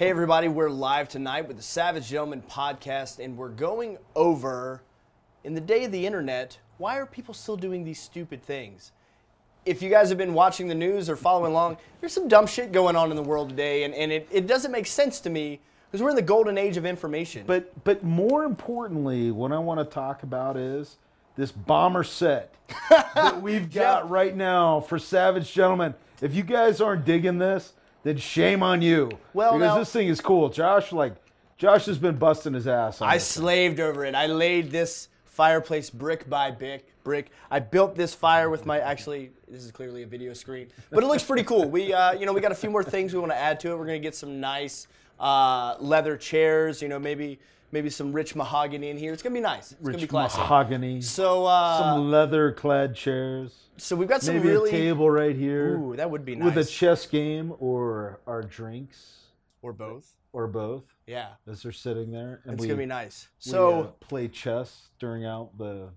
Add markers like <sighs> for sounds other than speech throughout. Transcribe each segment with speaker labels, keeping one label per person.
Speaker 1: Hey, everybody, we're live tonight with the Savage Gentleman podcast, and we're going over, in the day of the internet, why are people still doing these stupid things? If you guys have been watching the news or following along, there's some dumb shit going on in the world today, and, and it, it doesn't make sense to me because we're in the golden age of information.
Speaker 2: But but more importantly, what I want to talk about is this bomber set <laughs> that we've got
Speaker 1: Jeff.
Speaker 2: right now for Savage Gentlemen. If you guys aren't digging this, then shame on you.
Speaker 1: Well,
Speaker 2: because
Speaker 1: now-
Speaker 2: this thing is cool. Josh, like, Josh has been busting his ass. On
Speaker 1: I slaved over it. I laid this fireplace brick by brick. Brick. I built this fire with my. Actually, this is clearly a video screen, but it looks pretty cool. We, uh, you know, we got a few more things we want to add to it. We're gonna get some nice uh, leather chairs. You know, maybe maybe some rich mahogany in here. It's gonna be nice. It's gonna be
Speaker 2: Rich
Speaker 1: classy.
Speaker 2: mahogany,
Speaker 1: So, uh,
Speaker 2: some leather-clad chairs,
Speaker 1: so we've got some
Speaker 2: maybe
Speaker 1: really.
Speaker 2: a table right here
Speaker 1: Ooh, that would be nice.
Speaker 2: with a chess game or our drinks
Speaker 1: or both.
Speaker 2: or both
Speaker 1: Yeah,
Speaker 2: as they're sitting there. And
Speaker 1: it's
Speaker 2: we,
Speaker 1: gonna be nice.
Speaker 2: we,
Speaker 1: So
Speaker 2: uh, play chess during out the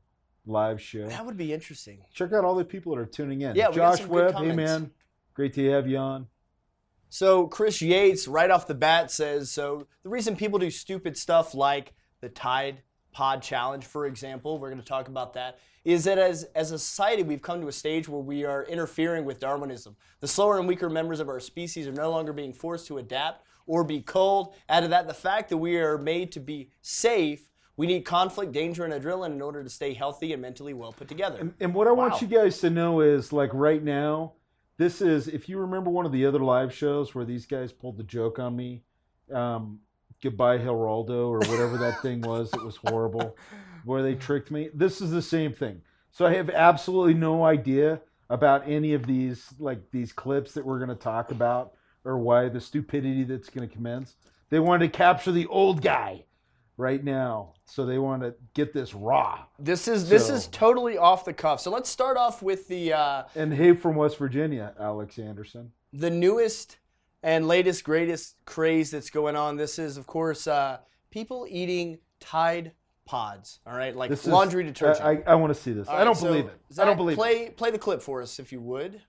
Speaker 2: live show.
Speaker 1: that would be interesting.
Speaker 2: Check out all the people that are tuning in.
Speaker 1: Yeah, we got
Speaker 2: Josh
Speaker 1: some good
Speaker 2: Webb, hey man, great to have you on.
Speaker 1: So Chris Yates, right off the bat, says so. The reason people do stupid stuff like the Tide Pod Challenge, for example, we're going to talk about that, is that as as a society we've come to a stage where we are interfering with Darwinism. The slower and weaker members of our species are no longer being forced to adapt or be culled. Add to that the fact that we are made to be safe. We need conflict, danger, and adrenaline in order to stay healthy and mentally well put together.
Speaker 2: And what I
Speaker 1: Wow.
Speaker 2: want you guys to know is like right now, this is if you remember one of the other live shows where these guys pulled the joke on me, um, goodbye Geraldo or whatever that thing was. It was horrible, <laughs> where they tricked me. This is the same thing. So I have absolutely no idea about any of these like these clips that we're going to talk about or why the stupidity that's going to commence. They wanted to capture the old guy right now, so they want to get this raw.
Speaker 1: This is this
Speaker 2: So-
Speaker 1: is totally off the cuff. So let's start off with the. Uh,
Speaker 2: And hey, from West Virginia, Alex Anderson.
Speaker 1: the newest and latest, greatest craze that's going on. This is, of course, uh, people eating Tide Pods. All right, like
Speaker 2: This
Speaker 1: laundry
Speaker 2: is,
Speaker 1: detergent.
Speaker 2: I, I, want to see this.
Speaker 1: All
Speaker 2: I don't believe it. I don't believe it.
Speaker 1: play, Play the clip for us, if you would.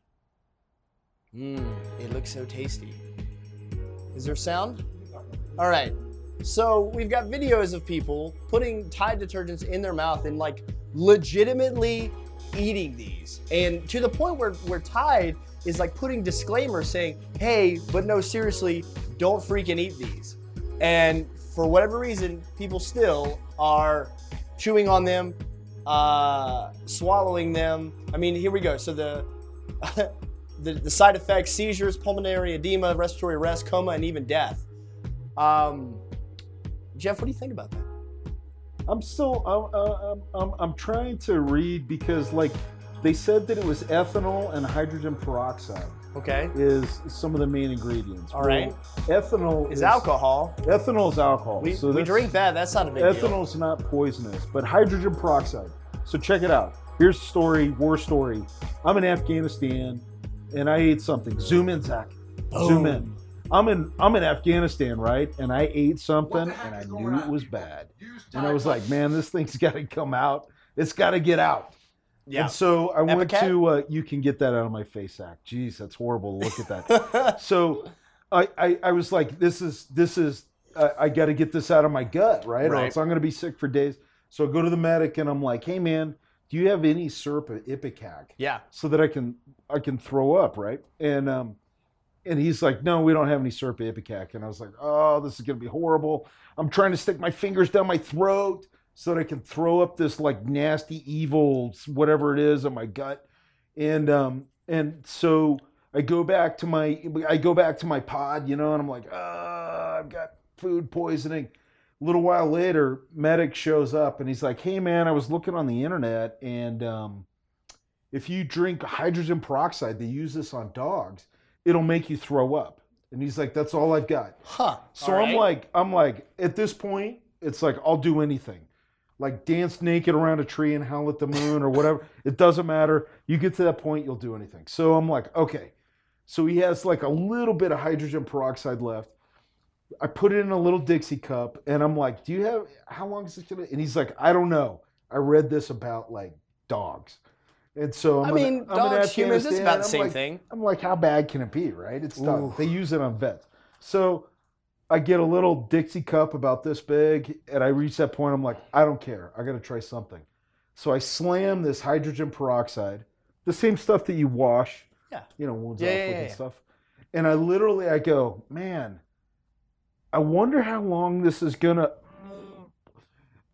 Speaker 1: Mmm, it looks so tasty. Is there sound? All right. So we've got videos of people putting Tide detergents in their mouth and like legitimately eating these, and to the point where where Tide is like putting disclaimers saying, "Hey, but no, seriously, don't freaking eat these." And for whatever reason, people still are chewing on them, uh, swallowing them. I mean, here we go. So the <laughs> the, the side effects: seizures, pulmonary edema, respiratory arrest, coma, and even death. Um, Jeff, what do you think about that?
Speaker 2: I'm still. I'm, I'm, I'm, I'm trying to read because, like, they said that it was ethanol and hydrogen peroxide
Speaker 1: Okay,
Speaker 2: is some of the main ingredients.
Speaker 1: All right.
Speaker 2: Ethanol
Speaker 1: is alcohol.
Speaker 2: Ethanol is alcohol.
Speaker 1: We,
Speaker 2: so
Speaker 1: we drink that. That's not a big deal.
Speaker 2: Ethanol's not poisonous, but hydrogen peroxide. So check it out. Here's the story, war story. I'm in Afghanistan and I ate something. Zoom in, Zach. Zoom in. Oh. I'm in I'm in Afghanistan, right? And I ate something and I knew it was bad. And I was like, man, this thing's <laughs> gotta come out. It's gotta get out.
Speaker 1: Yeah.
Speaker 2: And so I went
Speaker 1: Ipecac?
Speaker 2: to uh, you can get that out of my face, act. Jeez, that's horrible look at that. <laughs> so I, I, I was like, this is this is I, I got to get this out of my gut, right?
Speaker 1: Right.
Speaker 2: else I'm going to be sick for days. So I go to the medic and I'm like, hey man, do you have any syrup of Ipecac
Speaker 1: yeah.
Speaker 2: so that I can I can throw up, right? And um, and he's like, no, we don't have any syrup of Ipecac. And I was like, oh, this is going to be horrible. I'm trying to stick my fingers down my throat so that I can throw up this like nasty, evil, whatever it is in my gut. And um, and so I go back to my I go back to my pod, you know, and I'm like, ah, I've got food poisoning. A little while later, medic shows up and he's like, hey man, I was looking on the internet and um, if you drink hydrogen peroxide, they use this on dogs, it'll make you throw up. And he's like, that's all I've got.
Speaker 1: Huh.
Speaker 2: So I'm like, I'm like, at this point, it's like I'll do anything. Like dance naked around a tree and howl at the moon or whatever. it doesn't matter. You get to that point, you'll do anything. So I'm like, okay. So he has like a little bit of hydrogen peroxide left. I put it in a little Dixie cup and I'm like, do you have how long is this gonna? And he's like, I don't know. I read this about like dogs. And so I'm
Speaker 1: I
Speaker 2: in-
Speaker 1: mean,
Speaker 2: I'm
Speaker 1: dogs, humans, it's
Speaker 2: Afghanistan,
Speaker 1: about the
Speaker 2: I'm
Speaker 1: same
Speaker 2: like,
Speaker 1: thing.
Speaker 2: I'm like, how bad can it be, right? It's done. They use it on vets. So I get a little Dixie cup about this big, and I reach that point. I'm like, I don't care. I got to try something. So I slam this hydrogen peroxide, the same stuff that you wash,
Speaker 1: Yeah.
Speaker 2: you know, wounds
Speaker 1: Yeah,
Speaker 2: off
Speaker 1: yeah, yeah,
Speaker 2: and stuff. And I literally, I go, man, I wonder how long this is gonna.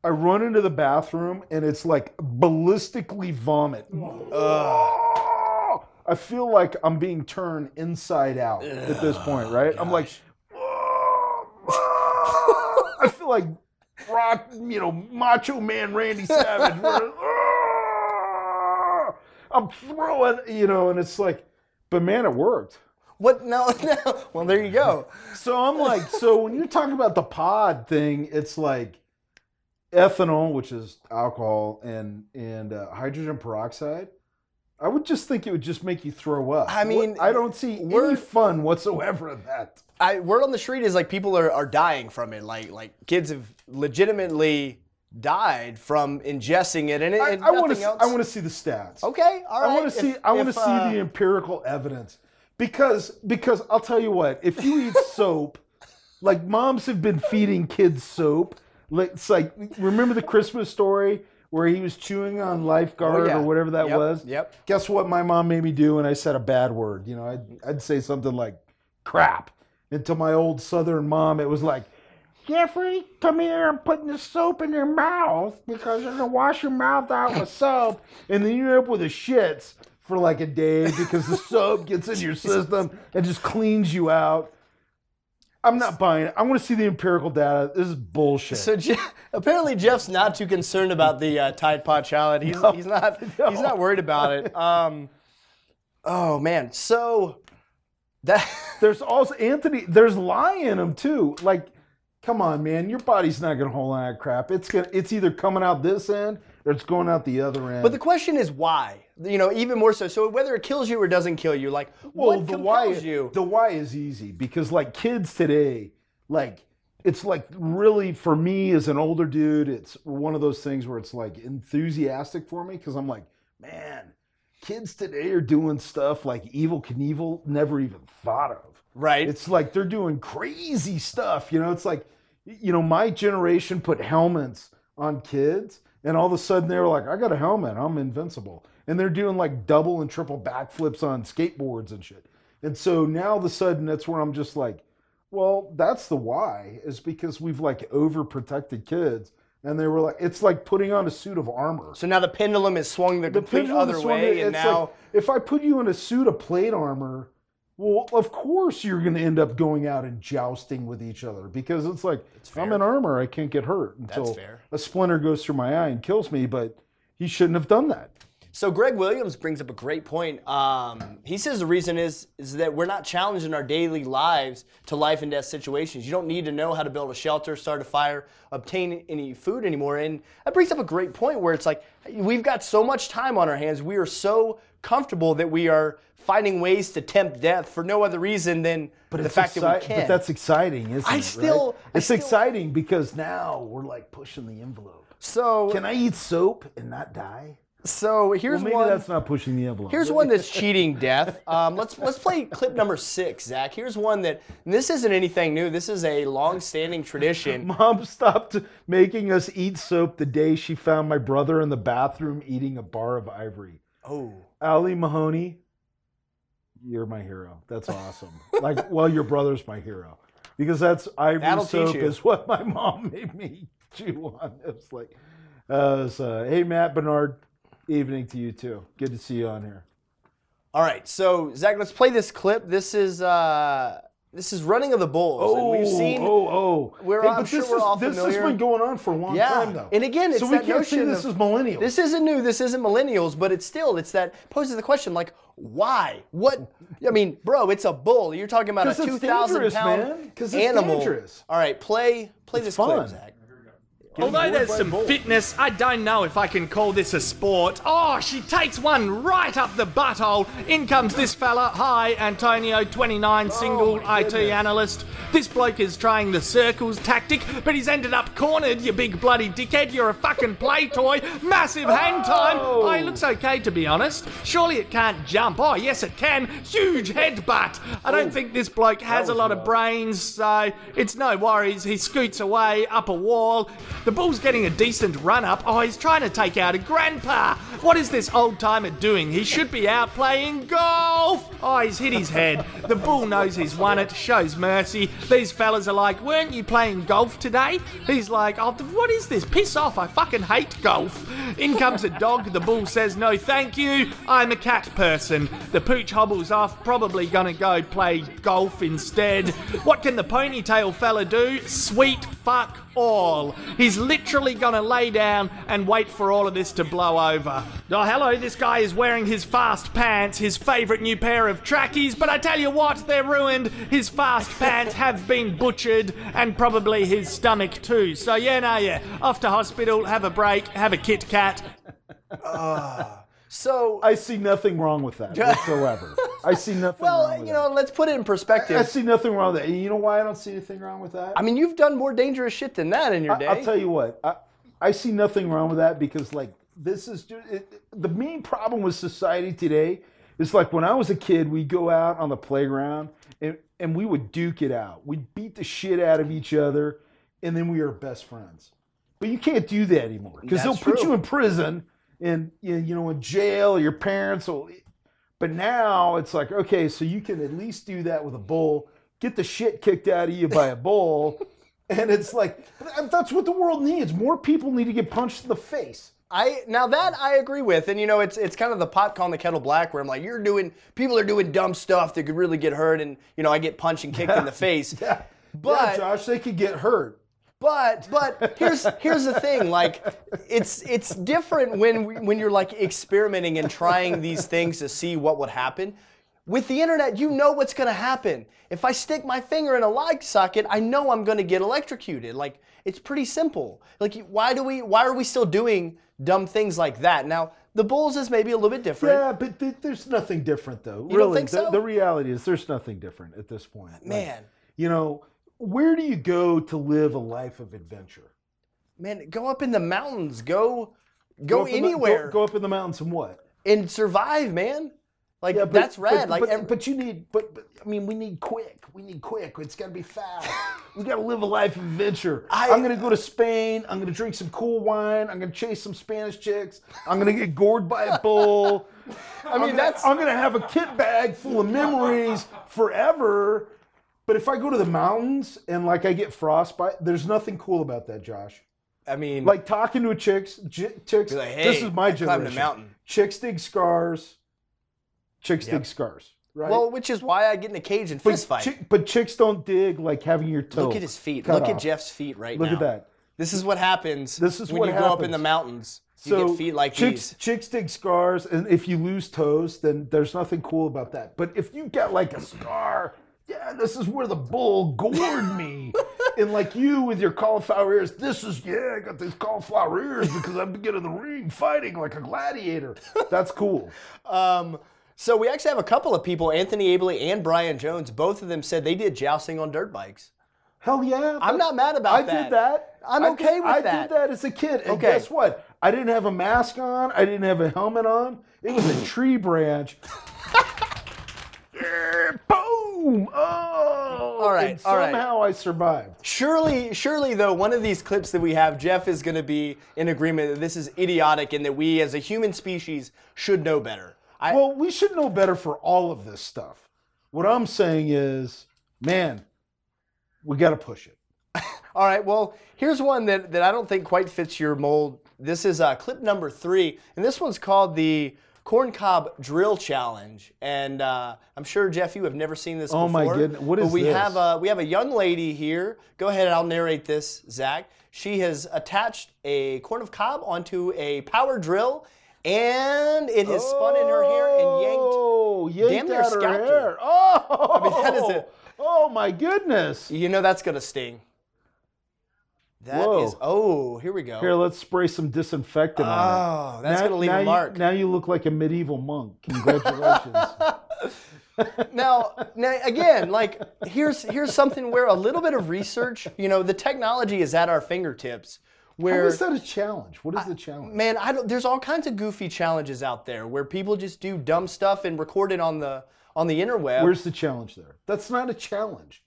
Speaker 2: I run into the bathroom and it's like ballistically vomit. I feel like I'm being turned inside out at this point, right? I'm like, I feel like rock, you know, macho man Randy Savage. <laughs> I'm throwing, you know, and it's like, but man, it worked.
Speaker 1: What? No, <laughs> no. Well, there you go.
Speaker 2: So I'm like, so when you talk about the pod thing, it's like ethanol, which is alcohol, and and uh, hydrogen peroxide. I would just think it would just make you throw up.
Speaker 1: I mean,
Speaker 2: What- I don't see any fun whatsoever in that.
Speaker 1: I word on the street is like people are, are dying from it. Like like kids have legitimately died from ingesting it, and, it,
Speaker 2: I,
Speaker 1: and
Speaker 2: I want
Speaker 1: nothing
Speaker 2: to. I want to see the stats.
Speaker 1: Okay, all right.
Speaker 2: I want to see. I want to see
Speaker 1: uh,
Speaker 2: the empirical evidence because because I'll tell you what. If you eat <laughs> soap, like moms have been feeding kids soap. Like it's like remember the Christmas story where he was chewing on lifeguard
Speaker 1: Oh, yeah.
Speaker 2: or whatever that
Speaker 1: Yep,
Speaker 2: was.
Speaker 1: yep.
Speaker 2: Guess what? My mom made me do, and I said a bad word. You know, I'd, I'd say something like crap. And to my old Southern mom, it was like. Jeffrey, come here. I'm putting the soap in your mouth because you're gonna wash your mouth out with soap, and then you're up with the shits for like a day because the soap gets in your <laughs> system and just cleans you out. I'm not buying it. I want to see the empirical data. This is bullshit.
Speaker 1: So Je- apparently Jeff's not too concerned about the uh, Tide Pod challenge. He's, he's not <laughs>
Speaker 2: no.
Speaker 1: he's not worried about it. Um, oh man, so that <laughs>
Speaker 2: there's also Anthony. There's lye in him too. Like, come on, man. Your body's not gonna hold on that crap. It's gonna. It's either coming out this end or it's going out the other end.
Speaker 1: but the question is why? You know, even more so. So whether it kills you or doesn't kill you, like
Speaker 2: Well,
Speaker 1: what
Speaker 2: the why
Speaker 1: you?
Speaker 2: the why is easy because like kids today, like it's like really for me as an older dude, it's one of those things where it's like enthusiastic for me because I'm like, man, kids today are doing stuff like Evel Knievel never even thought of.
Speaker 1: right.
Speaker 2: It's like they're doing crazy stuff. You know, it's like, you know, my generation put helmets on kids, and all of a sudden they were like, I got a helmet, I'm invincible. And they're doing like double and triple backflips on skateboards and shit. And so now all of a sudden that's where I'm just like, well, that's the why, is because we've like overprotected kids. And they were like, it's like putting on a suit of armor.
Speaker 1: so now the pendulum is swung the, complete other way, and now
Speaker 2: like, if I put you in a suit of plate armor, well, of course you're going to end up going out and jousting with each other because it's like I'm in armor, I can't get hurt until a splinter goes through my eye and kills me. But he shouldn't have done that.
Speaker 1: So Greg Williams brings up a great point. Um, he says the reason is is that we're not challenged in our daily lives to life and death situations. You don't need to know how to build a shelter, start a fire, obtain any food anymore. And that brings up a great point where it's like we've got so much time on our hands. We are so comfortable that we are finding ways to tempt death for no other reason than the
Speaker 2: it's
Speaker 1: fact that we can.
Speaker 2: But that's exciting, isn't
Speaker 1: I
Speaker 2: it? right?
Speaker 1: still- I
Speaker 2: it's
Speaker 1: still-
Speaker 2: exciting because now we're like pushing the envelope.
Speaker 1: so
Speaker 2: Can I eat soap and not die?
Speaker 1: So here's
Speaker 2: Well, maybe
Speaker 1: one.
Speaker 2: that's not pushing the envelope.
Speaker 1: Here's one that's cheating death. Um, let's let's play clip number six, Zach. Here's one that this isn't anything new. This is a long-standing tradition. <laughs>
Speaker 2: Mom stopped making us eat soap the day she found my brother in the bathroom eating a bar of ivory.
Speaker 1: Oh,
Speaker 2: Ali Mahoney, you're my hero. That's awesome. like, <laughs> well, your brother's my hero because that's ivory
Speaker 1: That'll
Speaker 2: soap is what my mom made me <laughs> chew on. It's like, uh, so, hey Matt Bernard, evening to you too. Good to see you on here.
Speaker 1: all right. So Zach, let's play this clip. This is uh, this is running of the bulls, and we've seen.
Speaker 2: oh, oh.
Speaker 1: we're-
Speaker 2: Hey,
Speaker 1: I'm sure
Speaker 2: this
Speaker 1: we're
Speaker 2: is,
Speaker 1: all
Speaker 2: This has been going on for a long
Speaker 1: Yeah,
Speaker 2: time, though.
Speaker 1: and again, it's
Speaker 2: so we
Speaker 1: that
Speaker 2: can't say this
Speaker 1: of-
Speaker 2: is millennial.
Speaker 1: This isn't new. This isn't millennials, but it's still it's that poses the question like why? What? I mean, bro, it's a bull. You're talking about a two thousand pound
Speaker 2: man.
Speaker 1: animal.
Speaker 2: dangerous.
Speaker 1: All right, play play
Speaker 2: It's
Speaker 1: this
Speaker 2: fun.
Speaker 1: clip, Zach.
Speaker 3: Although there's some
Speaker 1: bull.
Speaker 3: fitness, I don't know if I can call this a sport. Oh, she takes one right up the butthole. In comes this fella. Hi, Antonio, 29, single
Speaker 1: Oh
Speaker 3: IT
Speaker 1: goodness.
Speaker 3: analyst. This bloke is trying the circles tactic, but he's ended up cornered, you big bloody dickhead. You're a fucking play toy. Massive hang time.
Speaker 1: Oh.
Speaker 3: Oh, he looks okay, to be honest. Surely it can't jump. Oh, yes, it can. Huge headbutt. I don't think this bloke has a lot of brains, so it's no worries. He scoots away up a wall. The bull's getting a decent run up. Oh, he's trying to take out a grandpa. What is this old timer doing? He should be out playing golf. Oh, he's hit his head. The bull knows he's won it, shows mercy. These fellas are like, weren't you playing golf today? He's like, oh, what is this? Piss off. I fucking hate golf. In comes a dog. The bull says, no, thank you. I'm a cat person. The pooch hobbles off, probably gonna go play golf instead. What can the ponytail fella do? Sweet fuck all. He's literally gonna lay down and wait for all of this to blow over. Oh, hello, this guy is wearing his fast pants, his favourite new pair of trackies, but I tell you what, they're ruined. His fast pants have been butchered, and probably his stomach too. So, yeah, no, yeah. Off to hospital, have a break, have a Kit Kat. <laughs> Ah.
Speaker 1: So,
Speaker 2: I see nothing wrong with that <laughs> whatsoever. I see nothing wrong
Speaker 1: well,
Speaker 2: with
Speaker 1: you know, let's put it in perspective.
Speaker 2: I see nothing wrong with that. You know why I don't see anything wrong with that?
Speaker 1: I mean, you've done more dangerous shit than that in your day.
Speaker 2: I, will tell you what. I, I see nothing wrong with that because, like, this is it, the main problem with society today. Is like when I was a kid, we go out on the playground and, and we would duke it out. We'd beat the shit out of each other, and then we were best friends. But you can't do that anymore because they'll
Speaker 1: That's
Speaker 2: put you in prison and you know in jail. Your parents will. But now it's like okay, so you can at least do that with a bull. Get the shit kicked out of you by a bull. <laughs> And it's like that's what the world needs. More people need to get punched in the face.
Speaker 1: I now that I agree with, and you know, it's it's kind of the pot calling the kettle black, where I'm like, you're doing, people are doing dumb stuff that could really get hurt, and you know, I get punched and kicked in the <laughs> face.
Speaker 2: Yeah,
Speaker 1: But-
Speaker 2: yeah, Josh, they could get hurt.
Speaker 1: But but here's here's the thing, like it's it's different when we, when you're like experimenting and trying these things to see what would happen. With the internet, you know what's gonna happen. If I stick my finger in a light socket, I know I'm gonna get electrocuted. Like it's pretty simple. Like why do we why are we still doing dumb things like that? Now the Bulls is maybe a little bit different.
Speaker 2: Yeah, but th- there's nothing different though.
Speaker 1: You
Speaker 2: really, the,
Speaker 1: so?
Speaker 2: the reality is there's nothing different at this point. Like,
Speaker 1: Man.
Speaker 2: you know, where do you go to live a life of adventure?
Speaker 1: Man, go up in the mountains. Go go,
Speaker 2: up in the-
Speaker 1: anywhere
Speaker 2: go, go up in the mountains and what?
Speaker 1: and survive, man. Like
Speaker 2: Yeah, but-
Speaker 1: that's rad.
Speaker 2: But,
Speaker 1: like
Speaker 2: but,
Speaker 1: ev-
Speaker 2: but you need, but, but I mean, we need quick. We need quick. It's got to be fast. we got to live a life of adventure.
Speaker 1: I-
Speaker 2: am going to go to Spain. I'm going to drink some cool wine. I'm going to chase some Spanish chicks. I'm going to get gored by a bull. <laughs> I
Speaker 1: mean,
Speaker 2: I'm
Speaker 1: that's-
Speaker 2: Gonna, I'm going to have a kit bag full of memories forever. But if I go to the mountains and like I get frostbite, there's nothing cool about that, Josh.
Speaker 1: I mean,
Speaker 2: Like talking to chicks, j- chicks.
Speaker 1: Like,
Speaker 2: this is my
Speaker 1: I
Speaker 2: generation.
Speaker 1: mountain."
Speaker 2: Chicks dig scars. Chicks
Speaker 1: Yep.
Speaker 2: dig scars. Right.
Speaker 1: well, which is why I get in a cage and
Speaker 2: But,
Speaker 1: fist fight.
Speaker 2: chick- but chicks don't dig like having your toe.
Speaker 1: Look at his feet. Look at. Jeff's feet right
Speaker 2: Look
Speaker 1: now.
Speaker 2: Look at that.
Speaker 1: This is what happens.
Speaker 2: This is
Speaker 1: when you go up in the mountains. You
Speaker 2: So
Speaker 1: get feet like
Speaker 2: chicks,
Speaker 1: these.
Speaker 2: chicks dig scars, and if you lose toes, then there's nothing cool about that. But if you get like a scar, yeah, this is where the bull gored me. and like you with your cauliflower ears, this is yeah, I got these cauliflower ears because I've been getting in the ring fighting like a gladiator. That's cool. <laughs>
Speaker 1: Um, so we actually have a couple of people, Anthony Abley and Brian Jones. Both of them said they did jousting on dirt bikes.
Speaker 2: Hell yeah.
Speaker 1: I'm not mad about
Speaker 2: I
Speaker 1: that.
Speaker 2: I did that.
Speaker 1: I'm
Speaker 2: I
Speaker 1: okay
Speaker 2: did,
Speaker 1: with
Speaker 2: I
Speaker 1: that.
Speaker 2: I did that as a kid. And
Speaker 1: Okay.
Speaker 2: guess what? I didn't have a mask on. I didn't have a helmet on. It was a tree branch. <laughs> Yeah, Boom! Oh!
Speaker 1: All right,
Speaker 2: And
Speaker 1: all right.
Speaker 2: somehow I survived.
Speaker 1: Surely, surely though, one of these clips that we have, Jeff is going to be in agreement that this is idiotic and that we as a human species should know better. I,
Speaker 2: Well, we should know better for all of this stuff. What I'm saying is, man, we got to push it. <laughs>
Speaker 1: All right, well, here's one that, that I don't think quite fits your mold. This is uh, clip number three, and this one's called the Corncob Drill Challenge. And uh, I'm sure, Jeff, you have never seen this
Speaker 2: Oh,
Speaker 1: before.
Speaker 2: my goodness. What
Speaker 1: but we
Speaker 2: this?
Speaker 1: Have a, we have a young lady here. Go ahead, I'll narrate this, Zach. She has attached a corn of cob onto a power drill, and it has spun in her hair and yanked
Speaker 2: Oh, yanked
Speaker 1: damn near
Speaker 2: out her
Speaker 1: scalped her.
Speaker 2: hair. Oh,
Speaker 1: mean, that is.
Speaker 2: Oh my goodness!
Speaker 1: You know that's gonna sting. That
Speaker 2: Whoa.
Speaker 1: is. Oh, here we go.
Speaker 2: Here, let's spray some disinfectant on it.
Speaker 1: oh, that's gonna leave
Speaker 2: now
Speaker 1: a
Speaker 2: you-
Speaker 1: mark.
Speaker 2: now you look like a medieval monk. Congratulations. <laughs>
Speaker 1: now, now again, like here's here's something where a little bit of research, you know, the technology is at our fingertips.
Speaker 2: How
Speaker 1: Where
Speaker 2: is that a challenge? What is the challenge?
Speaker 1: man, I don't. There's all kinds of goofy challenges out there where people just do dumb stuff and record it on the on the interweb.
Speaker 2: Where's the challenge there? That's not a challenge.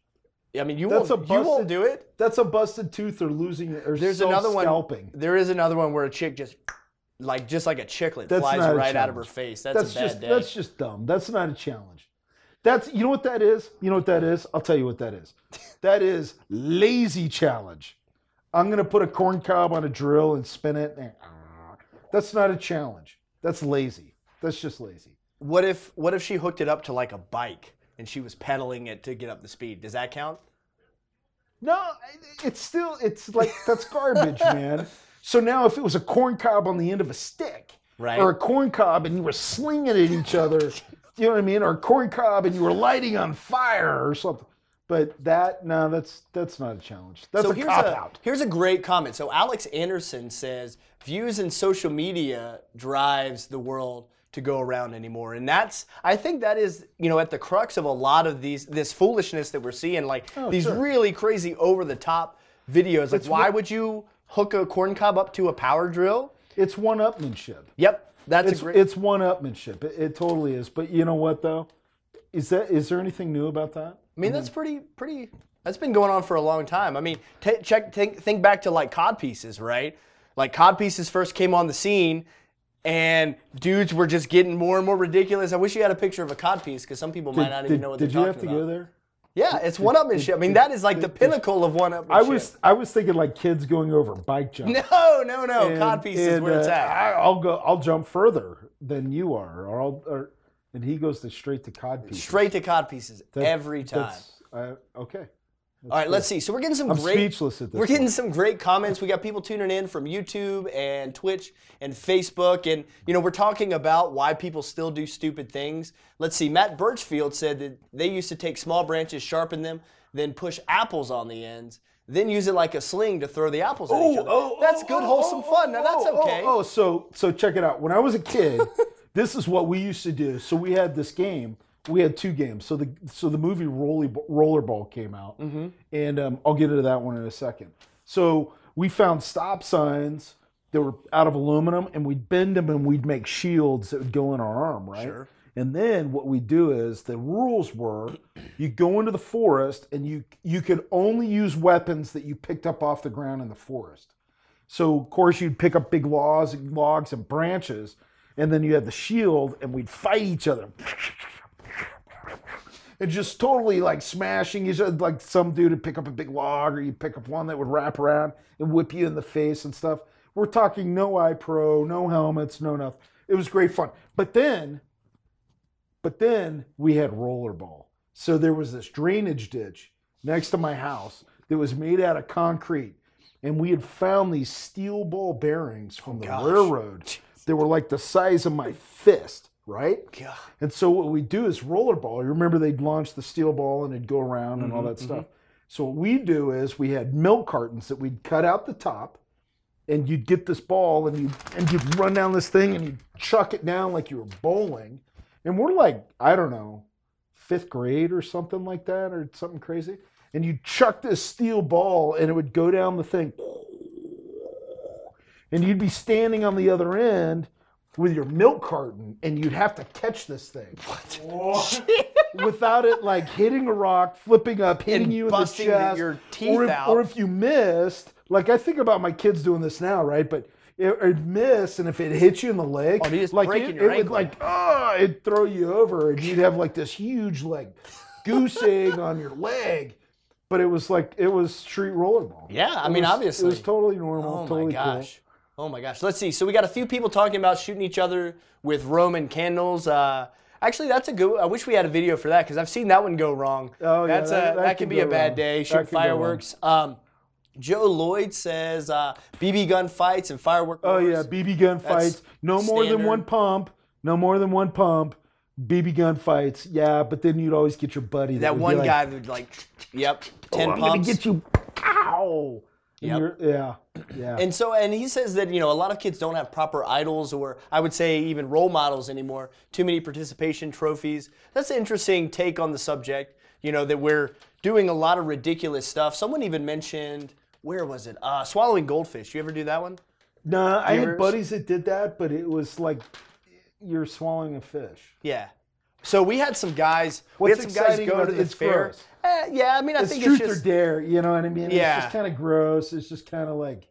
Speaker 1: I mean, you
Speaker 2: that's
Speaker 1: won't
Speaker 2: a
Speaker 1: you won't do it.
Speaker 2: That's a busted tooth or losing or
Speaker 1: There's another one.
Speaker 2: scalping.
Speaker 1: There is another one where a chick just like just like a chicklet
Speaker 2: That's
Speaker 1: flies
Speaker 2: not a
Speaker 1: right out of her
Speaker 2: challenge.
Speaker 1: face. That's,
Speaker 2: That's
Speaker 1: a bad
Speaker 2: just
Speaker 1: day.
Speaker 2: that's just dumb. That's not a challenge. That's you know what that is? You know what that is? I'll tell you what that is. <laughs> That is lazy challenge. I'm gonna put a corn cob on a drill and spin it. and- uh, That's not a challenge. That's lazy. That's just lazy.
Speaker 1: What if what if she hooked it up to like a bike and she was pedaling it to get up the speed? Does that count?
Speaker 2: No, it's still it's like that's garbage, <laughs> man. So now if it was a corn cob on the end of a stick,
Speaker 1: Right.
Speaker 2: or a corn cob and you were slinging it at each other, <laughs> you know what I mean? Or a corn cob and you were lighting on fire or something. But that no, that's that's not a challenge. That's
Speaker 1: so
Speaker 2: a
Speaker 1: here's
Speaker 2: cop
Speaker 1: a
Speaker 2: out.
Speaker 1: here's a great comment. So Alex Anderson says views in social media drives the world to go around anymore, and that's I think that is you know at the crux of a lot of these this foolishness that we're seeing, like oh, these
Speaker 2: Oh, sure.
Speaker 1: really crazy over the top videos. Like
Speaker 2: It's
Speaker 1: why
Speaker 2: what-
Speaker 1: would you hook a corn cob up to a power drill?
Speaker 2: It's one upmanship.
Speaker 1: Yep, that's
Speaker 2: It's
Speaker 1: great.
Speaker 2: it's one upmanship. It, it totally is. But you know what though? Is that is there anything new about that?
Speaker 1: I mean, that's pretty, pretty. That's been going on for a long time. I mean, ta check, think, think back to like cod pieces, right? Like cod pieces first came on the scene, and dudes were just getting more and more ridiculous. I wish you had a picture of a cod piece because some people might not even know what they're talking about.
Speaker 2: Did you have to
Speaker 1: about.
Speaker 2: go there?
Speaker 1: Yeah, it's one upmanship. I mean, that is like the pinnacle of one upmanship.
Speaker 2: I was I was thinking like kids going over bike jumps. <laughs>
Speaker 1: No, no, no.
Speaker 2: And-
Speaker 1: cod pieces is
Speaker 2: and,
Speaker 1: where it's
Speaker 2: uh,
Speaker 1: at.
Speaker 2: I, I'll go. I'll jump further than you are, or I'll. Or, and he goes to straight to cod pieces.
Speaker 1: Straight to cod pieces
Speaker 2: That-
Speaker 1: every time.
Speaker 2: Uh, okay.
Speaker 1: All right, let's see. So we're getting some
Speaker 2: I'm
Speaker 1: great.
Speaker 2: speechless at this.
Speaker 1: We're getting
Speaker 2: point.
Speaker 1: some great comments. We got people tuning in from YouTube and Twitch and Facebook. And, you know, we're talking about why people still do stupid things. Let's see. Matt Birchfield said that they used to take small branches, sharpen them, then push apples on the ends, then use it like a sling to throw the apples at each oh, other. Oh, oh, that's good, oh, wholesome fun. Now, that's
Speaker 2: oh,
Speaker 1: okay.
Speaker 2: Oh, oh, so so check it out. When I was a kid, <laughs> this is what we used to do. So we had this game. We had two games. So the so the movie Rolly, Rollerball came out,
Speaker 1: Mm-hmm.
Speaker 2: and um, I'll get into that one in a second. So we found stop signs that were out of aluminum, and we'd bend them and we'd make shields that would go in our arm, right?
Speaker 1: Sure.
Speaker 2: And then what we do is the rules were you go into the forest and you you could only use weapons that you picked up off the ground in the forest. So of course you'd pick up big logs, logs and branches, and then you had the shield, and we'd fight each other. And just totally like smashing each other. Like some dude would pick up a big log, or you pick up one that would wrap around and whip you in the face and stuff. We're talking no eye pro, no helmets, no nothing. It was great fun. But then, but then we had rollerball. So there was this drainage ditch next to my house that was made out of concrete. And we had found these steel ball bearings from the
Speaker 1: gosh.
Speaker 2: railroad. They were like the size of my fist, right?
Speaker 1: God.
Speaker 2: And so what we do is rollerball. You remember they'd launch the steel ball and it'd go around and all mm-hmm, that mm-hmm. stuff. So what we do is we had milk cartons that we'd cut out the top, and you'd get this ball and you and you'd run down this thing and you'd chuck it down like you were bowling. And we're like, I don't know, fifth grade or something like that, or something crazy. And you chuck this steel ball and it would go down the thing. And you'd be standing on the other end with your milk carton and you'd have to catch this thing. What? <laughs> Without it like hitting a rock, flipping up, hitting
Speaker 1: And
Speaker 2: you in the chest.
Speaker 1: your teeth
Speaker 2: or if,
Speaker 1: out.
Speaker 2: Or if you missed, like I think about my kids doing this now, right? But it, it'd miss, and if it hit you in the leg,
Speaker 1: Oh,
Speaker 2: like it,
Speaker 1: your
Speaker 2: it would like, oh, it'd throw you over, and you'd have like this huge like goose egg on your leg. But it was like it was street rollerball.
Speaker 1: Yeah, I
Speaker 2: It
Speaker 1: mean,
Speaker 2: was-
Speaker 1: obviously.
Speaker 2: it was totally normal.
Speaker 1: Oh
Speaker 2: totally
Speaker 1: my gosh. Oh my gosh. Let's see. So we got a few people talking about shooting each other with Roman candles. Uh, actually, that's a good. I wish we had a video for that because I've seen that one go wrong.
Speaker 2: Oh, yeah,
Speaker 1: that's
Speaker 2: that-
Speaker 1: a,
Speaker 2: that
Speaker 1: that,
Speaker 2: could
Speaker 1: could be a bad
Speaker 2: wrong.
Speaker 1: day.
Speaker 2: That
Speaker 1: Shooting
Speaker 2: could go wrong.
Speaker 1: fireworks. Um, Joe Lloyd says uh, BB gun fights and firework.
Speaker 2: Oh yeah, BB gun fights. No more than one pump. No more than one pump. BB gun fights. Yeah, but then you'd always get your buddy.
Speaker 1: That
Speaker 2: be
Speaker 1: one
Speaker 2: like,
Speaker 1: guy would like, yep,
Speaker 2: "Oh,
Speaker 1: ten
Speaker 2: I'm gonna get you. Ow!
Speaker 1: Yep.
Speaker 2: Yeah, yeah.
Speaker 1: And so, and he says that you know a lot of kids don't have proper idols, or I would say even role models anymore. Too many participation trophies. That's an interesting take on the subject. You know that we're doing a lot of ridiculous stuff. Someone even mentioned where was it? Uh, swallowing goldfish. You ever do that one?
Speaker 2: no, I had buddies that did that, but it was like you're swallowing a fish.
Speaker 1: Yeah. So we had some guys. we
Speaker 2: What's
Speaker 1: had some guys go to the
Speaker 2: It's
Speaker 1: fair.
Speaker 2: gross.
Speaker 1: Eh, yeah, I mean, I
Speaker 2: It's
Speaker 1: think
Speaker 2: truth
Speaker 1: it's just
Speaker 2: or dare, you know what I mean?
Speaker 1: Yeah.
Speaker 2: It's just kind of gross. It's just kind of like,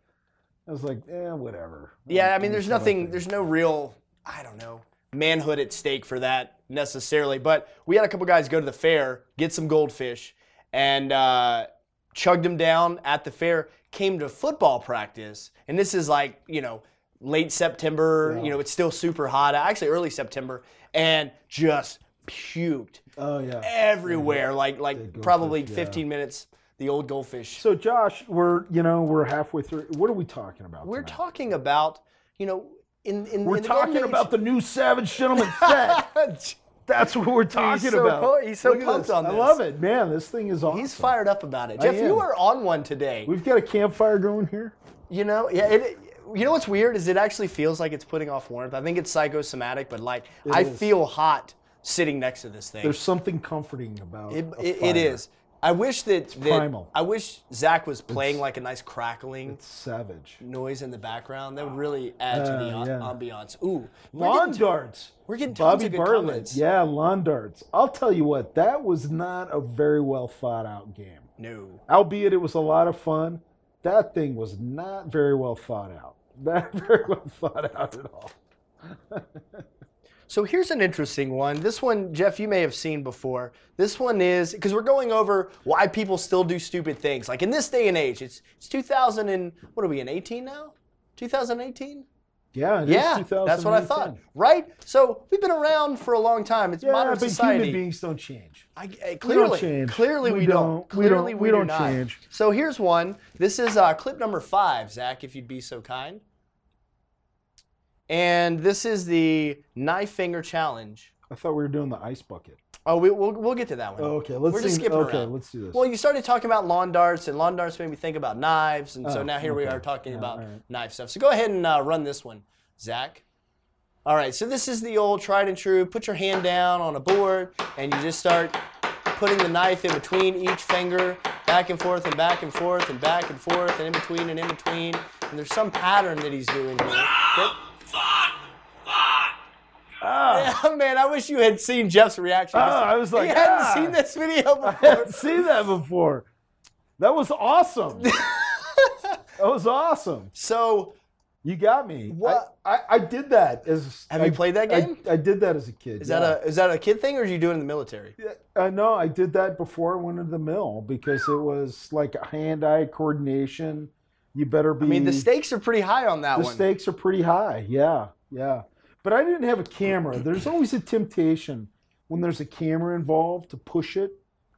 Speaker 2: I was like, eh, whatever.
Speaker 1: Yeah, I mean, there's nothing,
Speaker 2: thing.
Speaker 1: there's no real, I don't know, manhood at stake for that necessarily. But we had a couple guys go to the fair, get some goldfish, and uh, chugged them down at the fair. Came to football practice, and this is like you know late September. You know, it's still super hot. Actually, early September, and just puked
Speaker 2: Oh yeah.
Speaker 1: everywhere. Like like
Speaker 2: goldfish,
Speaker 1: probably
Speaker 2: yeah.
Speaker 1: 15 minutes. The old goldfish.
Speaker 2: So Josh, we're you know we're halfway through. What are we talking about?
Speaker 1: We're
Speaker 2: tonight?
Speaker 1: talking about you know in in
Speaker 2: We're
Speaker 1: in the
Speaker 2: talking
Speaker 1: day and
Speaker 2: about the new Savage Gentleman set. <laughs> That's what we're talking
Speaker 1: so
Speaker 2: about.
Speaker 1: pu- he's so
Speaker 2: Look
Speaker 1: pumped
Speaker 2: this.
Speaker 1: on this.
Speaker 2: I love it, man. This thing is awesome.
Speaker 1: He's fired up about it. Jeff, you
Speaker 2: am.
Speaker 1: were on one today.
Speaker 2: We've got a campfire going here.
Speaker 1: You know, yeah. It, you know what's weird is it actually feels like it's putting off warmth. I think it's psychosomatic, but like I
Speaker 2: is.
Speaker 1: feel hot sitting next to this thing.
Speaker 2: There's something comforting about
Speaker 1: it, it, it is. I wish that, that
Speaker 2: primal.
Speaker 1: I wish Zach was playing like a nice crackling
Speaker 2: savage.
Speaker 1: noise in the background. That would really add to the
Speaker 2: Uh, yeah.
Speaker 1: ambiance. Ooh,
Speaker 2: Lawn darts.
Speaker 1: we're getting tons
Speaker 2: Bobby
Speaker 1: of good
Speaker 2: Bartlett.
Speaker 1: comments.
Speaker 2: Yeah, lawn darts. I'll tell you what, that was not a very well thought out game.
Speaker 1: No.
Speaker 2: Albeit it was a lot of fun. That thing was not very well thought out. <laughs> Not very well thought out at all. <laughs>
Speaker 1: So here's an interesting one. This one, Jeff, you may have seen before. This one is because we're going over why people still do stupid things. Like in this day and age, it's it's 2000 and what are we in 18 now? 2018?
Speaker 2: Yeah,
Speaker 1: Yeah, that's what I thought. Right? So we've been around for a long time. It's
Speaker 2: Yeah,
Speaker 1: modern
Speaker 2: but
Speaker 1: society.
Speaker 2: human beings don't change.
Speaker 1: I, I- clearly,
Speaker 2: change.
Speaker 1: clearly we,
Speaker 2: We
Speaker 1: don't.
Speaker 2: don't. We don't-
Speaker 1: Clearly
Speaker 2: we
Speaker 1: do
Speaker 2: don't
Speaker 1: not.
Speaker 2: change.
Speaker 1: So here's one. This is uh, clip number five, Zach, if you'd be so kind. And this is the knife finger challenge.
Speaker 2: I thought we were doing the ice bucket.
Speaker 1: Oh, we, we'll, we'll get to that one.
Speaker 2: Oh, okay, let's
Speaker 1: We're just
Speaker 2: see-
Speaker 1: skipping
Speaker 2: okay,
Speaker 1: around.
Speaker 2: let's do this.
Speaker 1: Well, you started talking about lawn darts, and lawn darts made me think about knives, and so
Speaker 2: Oh,
Speaker 1: now here we
Speaker 2: okay.
Speaker 1: are talking
Speaker 2: Yeah,
Speaker 1: about
Speaker 2: all right.
Speaker 1: knife stuff. So go ahead and uh, run this one, Zach. All right, so this is the old tried and true. Put your hand down on a board, and you just start putting the knife in between each finger, back and forth, and back and forth, and back and forth, and in between, and in between. And there's some pattern that he's doing here. <gasps> that- Yeah, <laughs> man, I wish you had seen Jeff's reaction.
Speaker 2: Ah, I was like,
Speaker 1: he hadn't
Speaker 2: ah.
Speaker 1: seen this video <laughs>
Speaker 2: I
Speaker 1: before.
Speaker 2: hadn't seen that before. That was awesome. <laughs> that was awesome.
Speaker 1: So,
Speaker 2: You got me.
Speaker 1: What-
Speaker 2: I, I, I did that as.
Speaker 1: Have
Speaker 2: I-
Speaker 1: you played that game?
Speaker 2: I, did that as a kid.
Speaker 1: is that a is that a kid thing, or did you do it in the military?
Speaker 2: Uh, no, I did that before I went into the mill because it was like hand-eye coordination. You better be.
Speaker 1: I mean, the stakes are pretty high on that
Speaker 2: the
Speaker 1: one.
Speaker 2: stakes are pretty high. Yeah, yeah. But I didn't have a camera. There's always a temptation when there's a camera involved to push it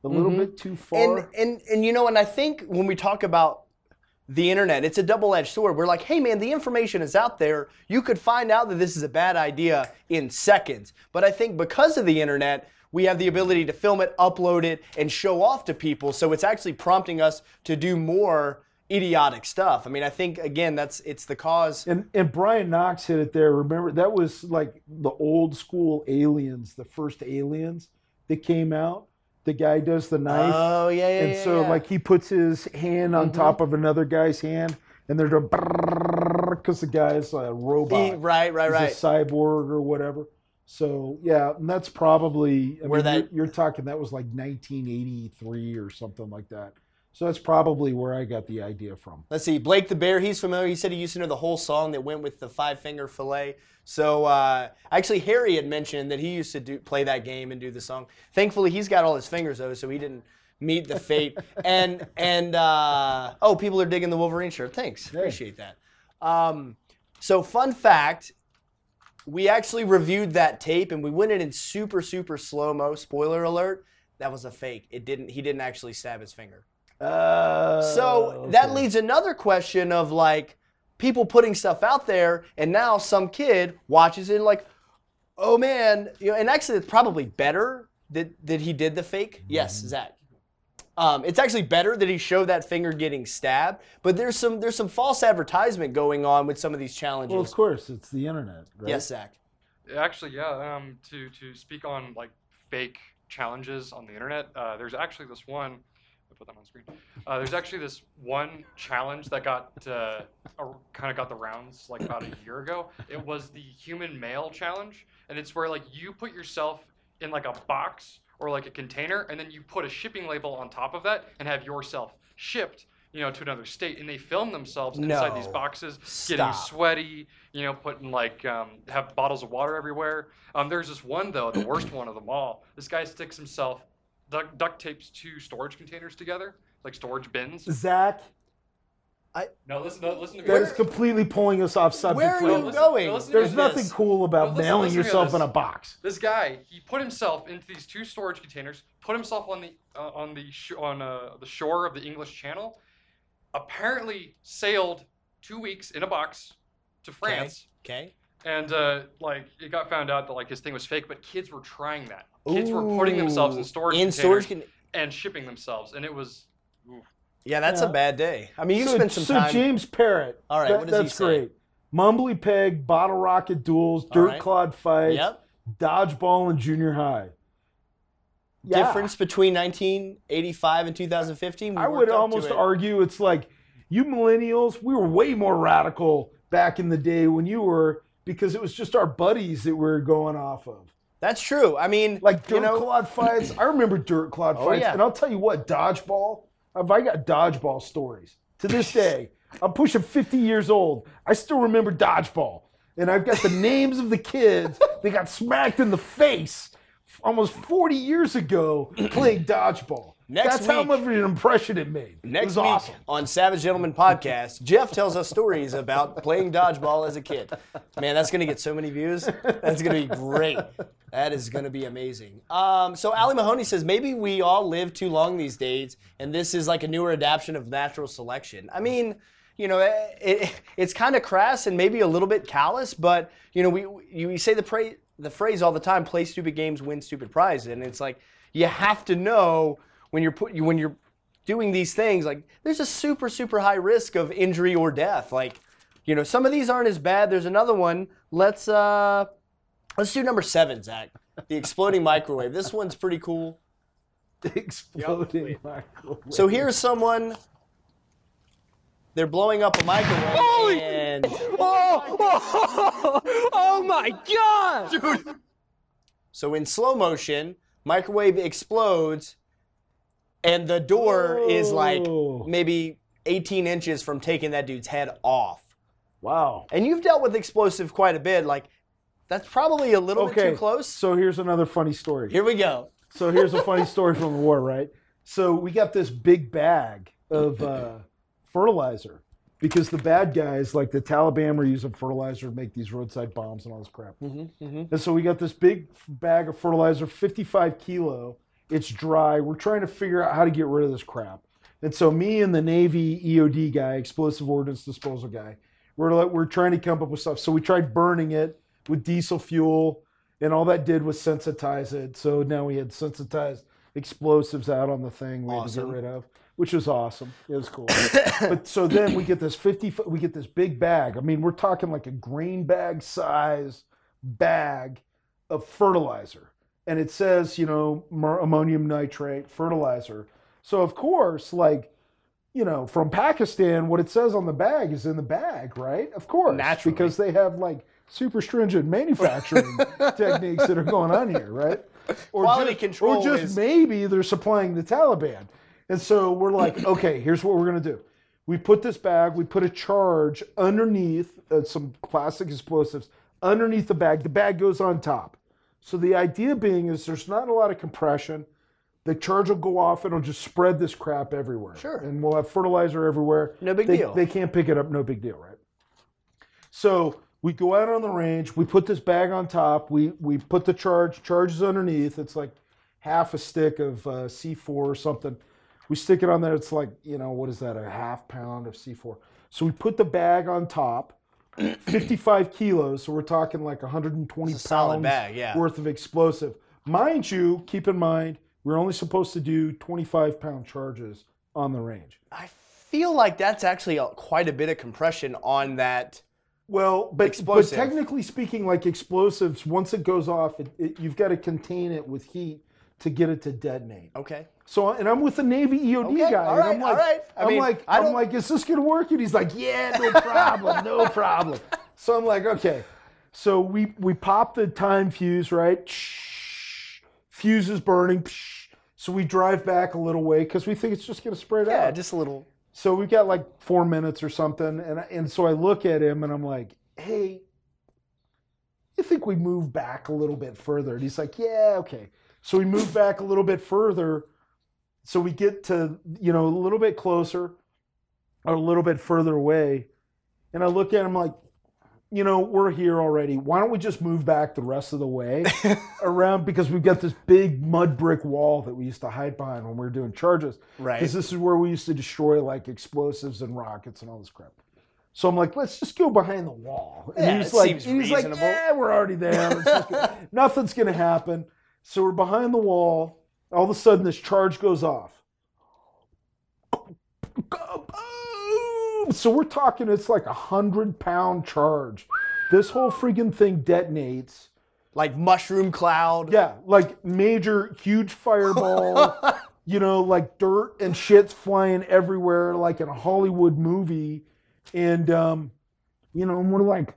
Speaker 2: a little
Speaker 1: Mhm.
Speaker 2: bit too far.
Speaker 1: and and and you know, and I think when we talk about the internet, it's a double-edged sword. We're like, hey man, the information is out there. You could find out that this is a bad idea in seconds. But I think because of the internet, we have the ability to film it, upload it, and show off to people. So it's actually prompting us to do more idiotic stuff. I mean, I think again, that's it's the cause.
Speaker 2: And and Brian Knox hit it there. Remember that was like the old school aliens, the first aliens that came out. The guy does the knife.
Speaker 1: Oh yeah, yeah,
Speaker 2: and
Speaker 1: yeah,
Speaker 2: so
Speaker 1: yeah.
Speaker 2: like he puts his hand on
Speaker 1: Mhm.
Speaker 2: top of another guy's hand and they're doing because the guy's a robot.
Speaker 1: He- right, right,
Speaker 2: He's
Speaker 1: right.
Speaker 2: a cyborg or whatever. So yeah, and that's probably I
Speaker 1: Where
Speaker 2: mean,
Speaker 1: that-
Speaker 2: you're, you're talking that was like 1983 or something like that. So that's probably where I got the idea from.
Speaker 1: Let's see. Blake the Bear, he's familiar. He said he used to know the whole song that went with the five finger fillet. So uh, actually, Harry had mentioned that he used to do play that game and do the song. Thankfully, he's got all his fingers though, so he didn't meet the fate. <laughs> and and uh, oh, people are digging the Wolverine shirt. Thanks, appreciate that. Um, so fun fact. We actually reviewed that tape and we went in in super super slow mo. Spoiler alert: that was a fake. It didn't. He didn't actually stab his finger.
Speaker 2: Uh,
Speaker 1: So that leads another question of like people putting stuff out there, and now some kid watches it and like, oh man, you know. And actually, it's probably better that that he did the fake. Yes,
Speaker 2: Mm-hmm.
Speaker 1: Zach. Um, it's actually better that he showed that finger getting stabbed, but there's some there's some false advertisement going on with some of these challenges.
Speaker 2: Well, of course, it's the internet, right?
Speaker 1: yes, Zach.
Speaker 4: Actually, yeah. Um, to to speak on like fake challenges on the internet, uh, there's actually this one. I'll put them on screen. Uh, there's actually this one challenge that got uh, kind of got the rounds like about a year ago. It was the human mail challenge, and it's where like you put yourself in like a box or like a container, and then you put a shipping label on top of that and have yourself shipped. You know, to another state, and they film themselves inside these
Speaker 1: No.
Speaker 4: boxes, getting sweaty. You know, putting like um, have bottles of water everywhere. Um, there's this one though, the worst one of them all. This guy sticks himself, duct, duct tapes two storage containers together, like storage bins.
Speaker 2: Zach, I
Speaker 4: No, listen, no, listen to me.
Speaker 2: that is completely pulling us off subject.
Speaker 1: Where are you
Speaker 2: now.
Speaker 4: listen-
Speaker 1: going?
Speaker 4: no,
Speaker 2: There's nothing
Speaker 1: this?
Speaker 2: cool about
Speaker 4: No, listen-
Speaker 2: mailing
Speaker 4: listen
Speaker 2: yourself in a box.
Speaker 4: This guy, he put himself into these two storage containers, put himself on the uh, on the sh- on uh, the shore of the English Channel. Apparently, sailed two weeks in a box to France,
Speaker 1: Okay.
Speaker 4: and uh, like it got found out that like his thing was fake. But kids were trying that. Kids were putting themselves in storage
Speaker 1: in
Speaker 4: containers
Speaker 1: storage. Con-
Speaker 4: and shipping themselves, and it was.
Speaker 1: yeah, that's a bad day. I mean, you
Speaker 2: so,
Speaker 1: spent some
Speaker 2: so
Speaker 1: time.
Speaker 2: So James Parrott.
Speaker 1: All right,
Speaker 2: that-
Speaker 1: what does he
Speaker 2: that's
Speaker 1: say?
Speaker 2: great. Mumbly peg, bottle rocket duels, dirt
Speaker 1: right.
Speaker 2: clod fights,
Speaker 1: Yep.
Speaker 2: dodgeball in junior high. Yeah.
Speaker 1: Difference between 1985 and 2015. We
Speaker 2: I would
Speaker 1: up to
Speaker 2: almost
Speaker 1: it.
Speaker 2: argue it's like you millennials, we were way more radical back in the day when you were because it was just our buddies that we were going off of.
Speaker 1: That's true. I mean,
Speaker 2: Like dirt
Speaker 1: you know,
Speaker 2: clod fights. I remember dirt clod <laughs>
Speaker 1: Oh,
Speaker 2: fights.
Speaker 1: yeah.
Speaker 2: And I'll tell you what, dodgeball, if I got dodgeball stories to this <laughs> day, I'm pushing 50 years old. I still remember dodgeball. And I've got the names of the kids <laughs> that got smacked in the face almost 40 years ago playing dodgeball.
Speaker 1: Next
Speaker 2: That's how much of an impression it made. it
Speaker 1: Next week
Speaker 2: awesome.
Speaker 1: on Savage Gentleman Podcast, Jeff tells us stories about playing dodgeball as a kid. Man, that's gonna get so many views. That's gonna be great. That is gonna be amazing. Um, so Ali Mahoney says maybe we all live too long these days, and this is like a newer adaptation of natural selection. I mean, you know, it, it, it's kind of crass and maybe a little bit callous, but you know, we you, we say the pra- the phrase all the time: "Play stupid games, win stupid prizes," and it's like you have to know when you're put you when you're doing these things like there's a super super high risk of injury or death. Like you know some of these aren't as bad. There's another one. Let's uh let's do number seven zach. The exploding <laughs> microwave. This one's pretty cool.
Speaker 2: The Exploding microwave.
Speaker 1: so here's someone. They're blowing up a microwave and <laughs>
Speaker 5: Oh, oh my god! Dude.
Speaker 1: so in slow motion microwave explodes and the door is like maybe 18 inches from taking that dude's head off
Speaker 2: Wow.
Speaker 1: And you've dealt with explosive quite a bit. Like, that's probably a little
Speaker 2: Okay.
Speaker 1: bit too close.
Speaker 2: So here's another funny story.
Speaker 1: Here we go.
Speaker 2: So here's a funny story from the war, right? So we got this big bag of uh, fertilizer because the bad guys, like the Taliban, were using fertilizer to make these roadside bombs and all this crap. And so we got this big bag of fertilizer, 55 kilo. It's dry. We're trying to figure out how to get rid of this crap. And so me and the Navy EOD guy, explosive ordnance disposal guy, we're we're trying to come up with stuff. So we tried burning it with diesel fuel, and all that did was sensitize it. So now we had sensitized explosives out on the thing we
Speaker 1: Awesome.
Speaker 2: had to get rid of, which was awesome. It was cool. <coughs> but so then we get this 50, fo- we get this big bag. I mean, we're talking like a grain bag size bag of fertilizer. And it says, you know, ammonium nitrate fertilizer. So of course, like, you know, from Pakistan, what it says on the bag is in the bag, right? Of course.
Speaker 1: Naturally.
Speaker 2: Because they have like super stringent manufacturing <laughs> techniques that are going on here, right? Or
Speaker 1: Quality
Speaker 2: just,
Speaker 1: control
Speaker 2: Or just
Speaker 1: is-
Speaker 2: maybe they're supplying the Taliban. And so we're like, <clears throat> okay, here's what we're going to do. We put this bag, we put a charge underneath uh, some plastic explosives underneath the bag. The bag goes on top. So the idea being is there's not a lot of compression. The charge will go off, and it'll just spread this crap everywhere.
Speaker 1: Sure.
Speaker 2: And we'll have fertilizer everywhere.
Speaker 1: No big
Speaker 2: They-
Speaker 1: deal.
Speaker 2: They can't pick it up, no big deal, right? So we go out on the range, we put this bag on top, we we put the charge, Charges underneath. It's like half a stick of uh, C4 or something. We stick it on there. It's like you know what is that? A half pound of C4. So we put the bag on top, 55 kilos. So we're talking like 120
Speaker 1: It's a solid
Speaker 2: pounds
Speaker 1: bag, yeah.
Speaker 2: worth of explosive. Mind you, keep in mind we're only supposed to do 25 pound charges on the range.
Speaker 1: I feel like that's actually a, quite a bit of compression on that.
Speaker 2: Well, but,
Speaker 1: Explosive.
Speaker 2: but technically speaking, like explosives, once it goes off, it, it, you've got to contain it with heat to get it to detonate.
Speaker 1: Okay.
Speaker 2: So, and I'm with the Navy EOD
Speaker 1: Okay,
Speaker 2: guy,
Speaker 1: all
Speaker 2: and I'm like,
Speaker 1: all right. I
Speaker 2: am
Speaker 1: mean,
Speaker 2: like,
Speaker 1: I
Speaker 2: I'm like, is this gonna work? And he's like, yeah, no <laughs> problem, no problem. So I'm like, okay. So we we pop the time fuse, right? Fuse is burning. So we drive back a little way because we think it's just gonna spread
Speaker 1: Yeah,
Speaker 2: out.
Speaker 1: just a little.
Speaker 2: So we've got like four minutes or something, and and so I look at him and I'm like, "Hey, you think we move back a little bit further?" And he's like, "Yeah, okay." So we move back a little bit further, so we get to you know a little bit closer, or a little bit further away, and I look at him like, you know, we're here already. Why don't we just move back the rest of the way <laughs> around because we've got this big mud brick wall that we used to hide behind when we were doing charges.
Speaker 1: Right.
Speaker 2: Because this is where we used to destroy like explosives and rockets and all this crap. So I'm like, let's just go behind the wall. And
Speaker 1: Yeah,
Speaker 2: he's
Speaker 1: it
Speaker 2: like, he's like,
Speaker 1: reasonable.
Speaker 2: yeah, we're already there. Go." <laughs> Nothing's gonna happen. So we're behind the wall. All of a sudden, this charge goes off. So we're talking, it's like a hundred pound charge. This whole freaking thing detonates.
Speaker 1: like mushroom cloud.
Speaker 2: Yeah, like major, huge fireball. <laughs> you know, like dirt and shit's flying everywhere, like in a Hollywood movie. And, um, you know, and we're like,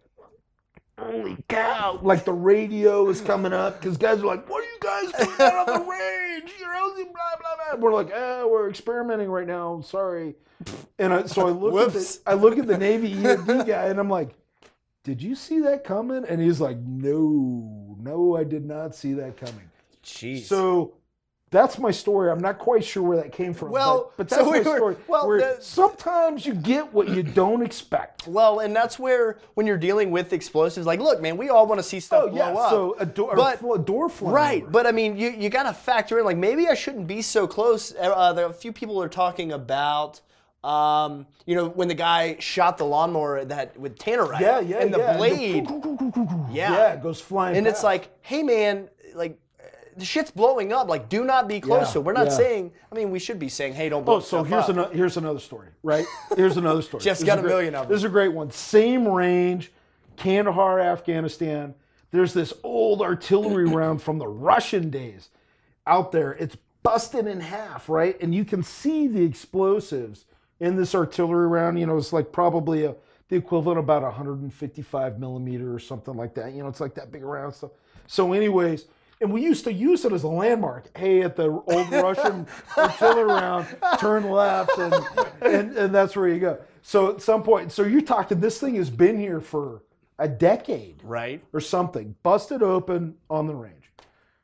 Speaker 2: holy cow. Like the radio is coming up because guys are like, what are you guys doing out on the range? You know, blah, blah, blah. We're like, oh, we're experimenting right now. Sorry. And I, so I look, at the, I look at the Navy EOD guy and I'm like, did you see that coming? And he's like, no, no, I did not see that coming.
Speaker 1: Jeez.
Speaker 2: So that's my story. I'm not quite sure where that came from.
Speaker 1: Well,
Speaker 2: but, but
Speaker 1: so
Speaker 2: that's
Speaker 1: we
Speaker 2: my
Speaker 1: were-
Speaker 2: story.
Speaker 1: well, the-
Speaker 2: sometimes you get what you don't expect.
Speaker 1: well, and that's where when you're dealing with explosives, like, look, man, we all want to see stuff
Speaker 2: Oh yeah,
Speaker 1: up.
Speaker 2: so a door,
Speaker 1: But-
Speaker 2: a door flying
Speaker 1: Right,
Speaker 2: over.
Speaker 1: but I mean, you, you got to factor in like maybe I shouldn't be so close. Uh, there, a few people are talking about, um, you know, when the guy shot the lawnmower that with tannerite,
Speaker 2: yeah, yeah,
Speaker 1: and the
Speaker 2: yeah.
Speaker 1: blade,
Speaker 2: yeah,
Speaker 1: Yeah.
Speaker 2: it goes flying.
Speaker 1: and it's like, hey man, like uh, the shit's blowing up. Like, do not be close
Speaker 2: Yeah,
Speaker 1: to. it. We're not
Speaker 2: yeah.
Speaker 1: saying. I mean, we should be saying, hey, don't oh, blow.
Speaker 2: Oh, so here's another here's another story, right? Here's another story. <laughs> This
Speaker 1: got a
Speaker 2: great-
Speaker 1: million of them.
Speaker 2: This is a great one. Same range, Kandahar, Afghanistan. There's this old artillery <clears throat> round from the Russian days out there. It's busted in half, right? And you can see the explosives in this artillery round. You know, it's like probably a, the equivalent of about 155 millimeter or something like that. You know, it's like that big round stuff. So, anyways, and we used to use it as a landmark. Hey, at the old <laughs> Russian artillery round, turn left, and, and and that's where you go. So at some point, so you're talking. This thing has been here for a decade
Speaker 1: right.
Speaker 2: or something, busted open on the range.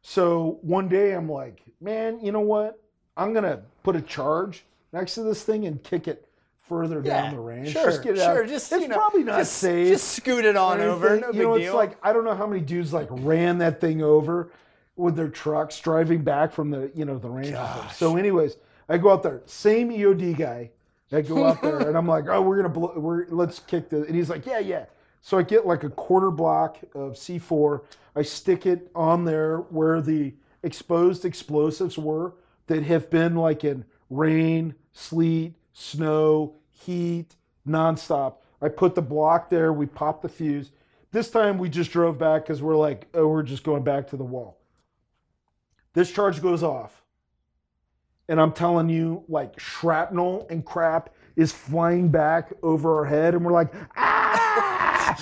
Speaker 2: So one day I'm like, man, you know what? I'm gonna put a charge next to this thing and kick it further down the range.
Speaker 1: Sure,
Speaker 2: just get it out.
Speaker 1: sure. Just
Speaker 2: it's
Speaker 1: know,
Speaker 2: probably not
Speaker 1: just,
Speaker 2: safe.
Speaker 1: Just scoot it on over. No
Speaker 2: you know,
Speaker 1: deal.
Speaker 2: it's like I don't know how many dudes like ran that thing over with their trucks driving back from the you know the range. So, anyways, I go out there, same EOD guy. I go out there <laughs> and I'm like, oh, we're gonna blow, we're let's kick the, and he's like, yeah, yeah. So I get like a quarter block of C4. I stick it on there where the exposed explosives were that have been like in rain, sleet, snow, heat, nonstop. I put the block there. We pop the fuse. This time we just drove back because we're like, oh, we're just going back to the wall. This charge goes off. And I'm telling you, like shrapnel and crap is flying back over our head, and we're like, ah!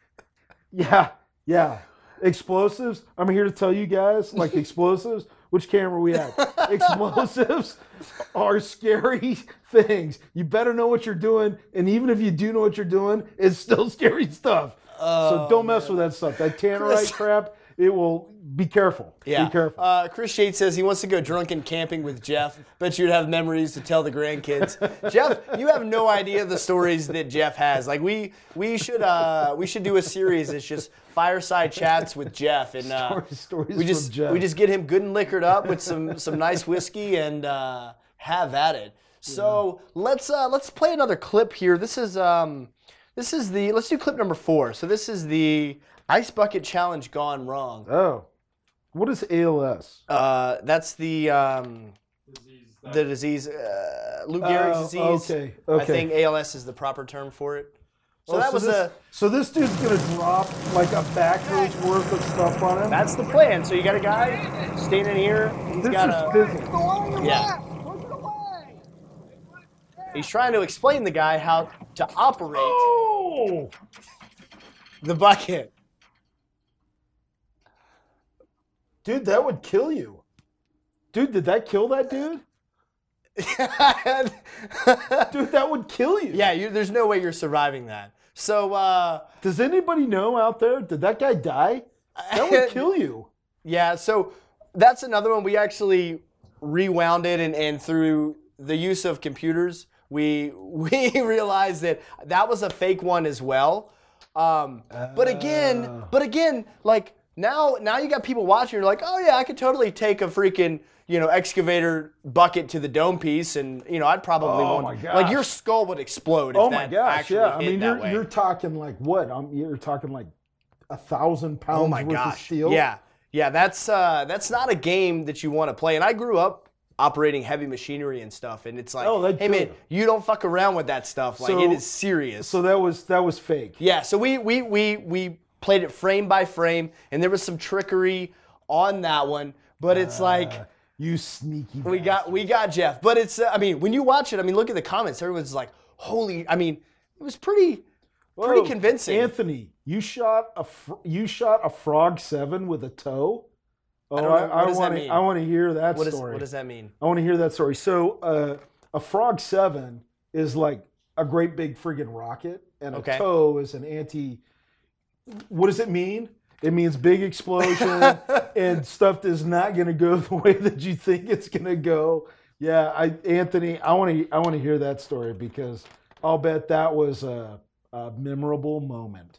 Speaker 2: <laughs> yeah, yeah. Explosives. I'm here to tell you guys, like <laughs> explosives. Which camera we at? Explosives <laughs> are scary things. You better know what you're doing, and even if you do know what you're doing, it's still scary stuff. so don't mess with that stuff. That tannerite crap. It will. Be careful.
Speaker 1: Yeah.
Speaker 2: Be careful.
Speaker 1: Uh, Chris Yates says he wants to go drunken camping with Jeff. Bet you'd have memories to tell the grandkids. <laughs> Jeff, you have no idea the stories that Jeff has. Like we we should uh, we should do a series It's just fireside chats with Jeff and uh,
Speaker 2: Stories- stories
Speaker 1: we just
Speaker 2: from Jeff.
Speaker 1: we just get him good and liquored up with some some nice whiskey and uh, have at it. So let's uh, let's play another clip here. This is um, this is the let's do clip number four. So this is the ice bucket challenge gone wrong.
Speaker 2: oh. What is ALS?
Speaker 1: Uh, that's the um, the disease, uh, Lou Gehrig's
Speaker 2: Oh,
Speaker 1: disease.
Speaker 2: okay, okay.
Speaker 1: I think ALS is the proper term for it. So
Speaker 2: Oh,
Speaker 1: that was
Speaker 2: this,
Speaker 1: a
Speaker 2: So this dude's gonna drop like a backwards worth of stuff on him.
Speaker 1: that's the plan. So you got a guy standing here. He's
Speaker 2: this
Speaker 1: got
Speaker 2: is
Speaker 1: a
Speaker 2: physics.
Speaker 1: yeah. He's trying to explain the guy how to operate
Speaker 2: Oh!
Speaker 1: the bucket.
Speaker 2: Dude, that would kill you. Dude, did that kill that dude? <laughs> Dude, that would kill you.
Speaker 1: yeah, you, there's no way you're surviving that. So uh,
Speaker 2: Does anybody know out there? Did that guy die? That would <laughs> kill you.
Speaker 1: Yeah, so that's another one. We actually rewound it, and, and through the use of computers, we <laughs> we realized that that was a fake one as well. Um, but again,
Speaker 2: Oh.
Speaker 1: but again, like now now you got people watching. You're like, oh yeah, I could totally take a freaking you know excavator bucket to the dome piece, and you know I'd probably
Speaker 2: Oh
Speaker 1: want
Speaker 2: my
Speaker 1: like your skull would explode. If
Speaker 2: Oh my
Speaker 1: that
Speaker 2: gosh, yeah. I mean, you're
Speaker 1: way.
Speaker 2: you're talking like what? Um, you're talking like a thousand pounds
Speaker 1: Oh my
Speaker 2: worth of steel.
Speaker 1: Yeah. Yeah, that's uh that's not a game that you want to play. And I grew up operating heavy machinery and stuff and it's like,
Speaker 2: Oh,
Speaker 1: hey man,
Speaker 2: you.
Speaker 1: you don't fuck around with that stuff. Like
Speaker 2: So-
Speaker 1: it is serious.
Speaker 2: So that was that was fake.
Speaker 1: yeah, so we we we we played it frame by frame and there was some trickery on that one, but it's like
Speaker 2: Uh, you sneaky.
Speaker 1: we got we got Jeff. But it's uh, I mean, when you watch it, I mean, look at the comments. Everyone's like, "Holy, I mean, it was pretty pretty
Speaker 2: Whoa,
Speaker 1: convincing."
Speaker 2: Anthony, you shot a fr- you shot a frog seven with a TOW. Oh.
Speaker 1: What does that
Speaker 2: want to? I want to hear that
Speaker 1: What, is,
Speaker 2: story.
Speaker 1: what does that mean?
Speaker 2: I want to hear that story. So, uh, a frog seven is like a great big friggin' rocket, and a TOW is an anti. What does it mean? It means big explosion, <laughs> and stuff is not going to go <laughs> the way that you think it's going to go. Yeah, I Anthony, I want to I want to hear that story because I'll bet that was a, a memorable moment.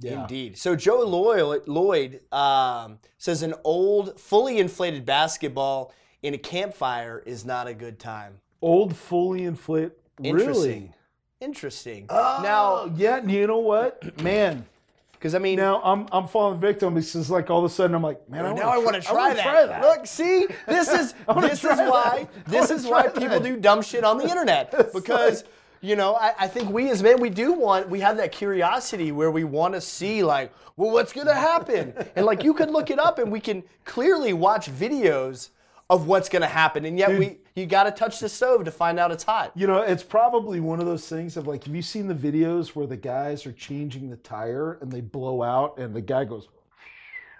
Speaker 2: Yeah.
Speaker 1: Indeed. So Joe Lloyd, Lloyd um, says an old, fully inflated basketball in a campfire is not a good time.
Speaker 2: Old, fully inflated. Really?
Speaker 1: Interesting. Interesting.
Speaker 2: Oh,
Speaker 1: now,
Speaker 2: yeah. You know what, man?
Speaker 1: Because I mean,
Speaker 2: Now I'm I'm falling victim because like all of a sudden I'm like, man, I
Speaker 1: now I want to try,
Speaker 2: wanna
Speaker 1: that. Look, see, this is <laughs> this is why
Speaker 2: that.
Speaker 1: This is why
Speaker 2: try
Speaker 1: people
Speaker 2: that.
Speaker 1: do dumb shit on the internet <laughs> because. You know, I, I think we as men, we do want, we have that curiosity where we want to see, like, well, what's going to happen? <laughs> and, like, you could look it up and we can clearly watch videos of what's going to happen. And yet, we you got to touch the stove to find out it's hot.
Speaker 2: You know, it's probably one of those things of like, have you seen the videos where the guys are changing the tire and they blow out and the guy goes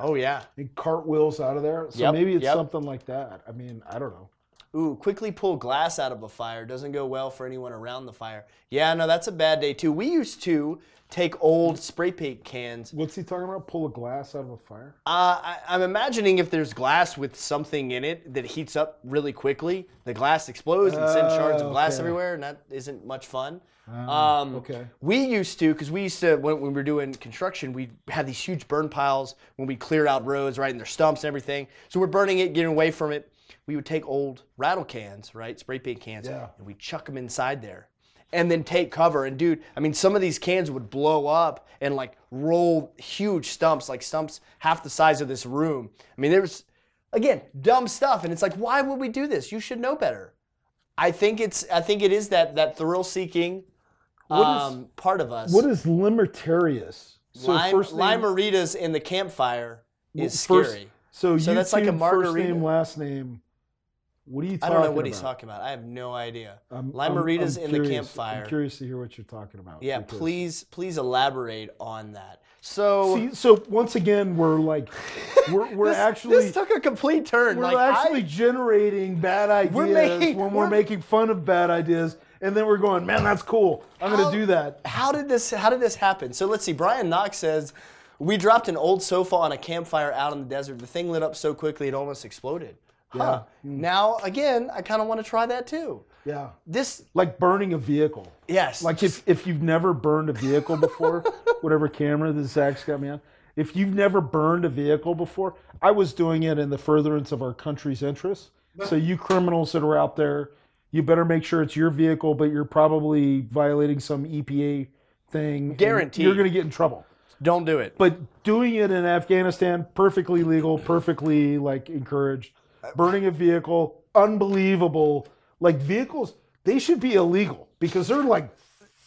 Speaker 1: Oh, yeah.
Speaker 2: and cartwheels out of there? So
Speaker 1: Yep,
Speaker 2: maybe it's
Speaker 1: yep.
Speaker 2: something like that. I mean, I don't know.
Speaker 1: Ooh, quickly pull glass out of a fire doesn't go well for anyone around the fire. Yeah, no, that's a bad day too. We used to take old spray paint cans.
Speaker 2: What's he talking about? Pull a glass out of a fire?
Speaker 1: Uh, I, I'm imagining if there's glass with something in it that heats up really quickly, the glass explodes and sends shards of glass
Speaker 2: okay.
Speaker 1: everywhere, and that isn't much fun. um,
Speaker 2: okay.
Speaker 1: We used to, because we used to, when, when we were doing construction, we had these huge burn piles when we cleared out roads, right, and their stumps and everything. So we're burning it, getting away from it. We would take old rattle cans, right, spray paint cans,
Speaker 2: Yeah.
Speaker 1: and we chuck them inside there. And then take cover. And dude, I mean, some of these cans would blow up and like roll huge stumps, like stumps half the size of this room. I mean, there was, again, dumb stuff. And it's like, why would we do this? You should know better. I think it's, I think it is that that thrill seeking um, part of us.
Speaker 2: What is limitarius? So
Speaker 1: lime,
Speaker 2: first name,
Speaker 1: limeritas in the campfire is
Speaker 2: first-
Speaker 1: scary.
Speaker 2: So,
Speaker 1: So that's like a
Speaker 2: YouTube, First name, last name. What are you
Speaker 1: I don't know what he's
Speaker 2: about?
Speaker 1: talking about. I have no idea.
Speaker 2: I'm-
Speaker 1: Limeritas
Speaker 2: I'm- I'm
Speaker 1: in the campfire.
Speaker 2: I'm curious to hear what you're talking about.
Speaker 1: Yeah,
Speaker 2: because-
Speaker 1: please, please elaborate on that. So
Speaker 2: See, so once again, we're like, we're, we're <laughs>
Speaker 1: this,
Speaker 2: actually
Speaker 1: this took a complete turn.
Speaker 2: we're
Speaker 1: like
Speaker 2: actually
Speaker 1: I,
Speaker 2: generating bad ideas
Speaker 1: We're making-
Speaker 2: when we're,
Speaker 1: we're-
Speaker 2: making fun of bad ideas, and then we're going, man, that's cool. I'm
Speaker 1: How-
Speaker 2: gonna do that.
Speaker 1: how did this? How did this happen? So let's see. Brian Knox says we dropped an old sofa on a campfire out in the desert. The thing lit up so quickly it almost exploded. Huh. Hmm. Now again, I kind of want to try that too.
Speaker 2: Yeah,
Speaker 1: This,
Speaker 2: like burning a vehicle.
Speaker 1: yes,
Speaker 2: Like if, if you've never burned a vehicle before, <laughs> whatever camera that Zach's got me on, if you've never burned a vehicle before, I was doing it in the furtherance of our country's interests. So you criminals that are out there, you better make sure it's your vehicle, but you're probably violating some EPA thing.
Speaker 1: Guaranteed.
Speaker 2: You're going to get in trouble.
Speaker 1: Don't do it.
Speaker 2: But doing it in Afghanistan, perfectly legal, perfectly like encouraged. Burning a vehicle, unbelievable. Like vehicles, they should be illegal because they're like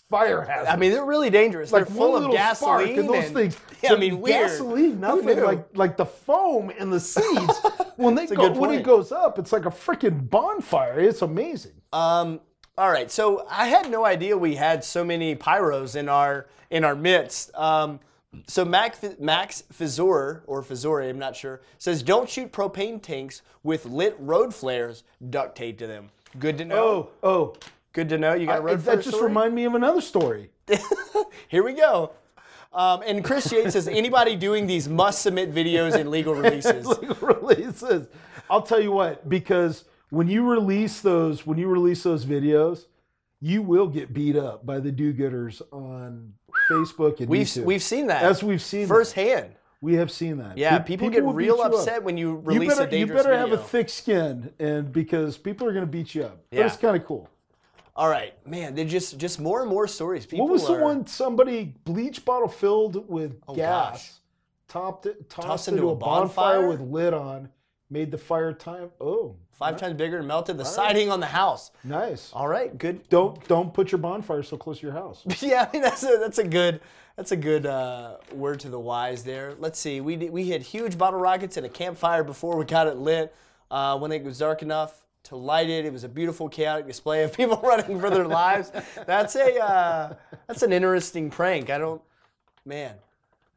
Speaker 2: fire hazards.
Speaker 1: I mean, they're really dangerous.
Speaker 2: like
Speaker 1: they're full of gasoline
Speaker 2: and those
Speaker 1: and-
Speaker 2: things. <laughs>
Speaker 1: Yeah, I mean, weird.
Speaker 2: gasoline, nothing like like the foam in the seeds. <laughs> when they go, when it goes up, it's like a freaking bonfire. It's amazing.
Speaker 1: Um, all right, so I had no idea we had so many pyros in our in our midst. Um, so Mac, Max Fizor or Fizore, I'm not sure, says don't shoot propane tanks with lit road flares duct taped to them. Good to know.
Speaker 2: Oh, oh,
Speaker 1: Good to know. You got a road
Speaker 2: that just
Speaker 1: story?
Speaker 2: reminded me of another story. <laughs>
Speaker 1: Here we go. Um, and Chris Yates says anybody doing these must submit videos in legal <laughs> releases.
Speaker 2: releases. I'll tell you what, because when you release those, when you release those videos, you will get beat up by the do-gooders on Facebook and
Speaker 1: We've
Speaker 2: YouTube.
Speaker 1: we've seen that
Speaker 2: as we've seen that.
Speaker 1: firsthand.
Speaker 2: We have seen that.
Speaker 1: Yeah,
Speaker 2: Pe-
Speaker 1: people, get real
Speaker 2: you up.
Speaker 1: upset when you
Speaker 2: You
Speaker 1: release
Speaker 2: better,
Speaker 1: a dangerous
Speaker 2: you better have a thick skin, and because people are going to beat you up.
Speaker 1: Yeah.
Speaker 2: But it's kind of cool.
Speaker 1: All right, man. They're just just more and more stories. People
Speaker 2: What was the one? Somebody bleach bottle filled with
Speaker 1: Oh,
Speaker 2: gas,
Speaker 1: gosh.
Speaker 2: topped it, tossed,
Speaker 1: Tossed
Speaker 2: into,
Speaker 1: into
Speaker 2: a
Speaker 1: a
Speaker 2: bonfire,
Speaker 1: bonfire?
Speaker 2: with lid on, made the fire time. Oh,
Speaker 1: five times bigger and melted the siding on the house?
Speaker 2: nice.
Speaker 1: All right, good.
Speaker 2: Don't don't put your bonfire so close to your house. <laughs>
Speaker 1: Yeah, I mean that's a that's a good that's a good uh, word to the wise there. Let's see, we we hit huge bottle rockets in a campfire before we got it lit. Uh, when it was dark enough to light it, it was a beautiful chaotic display of <laughs> people running for their lives. That's a uh, that's an interesting prank. I don't, man.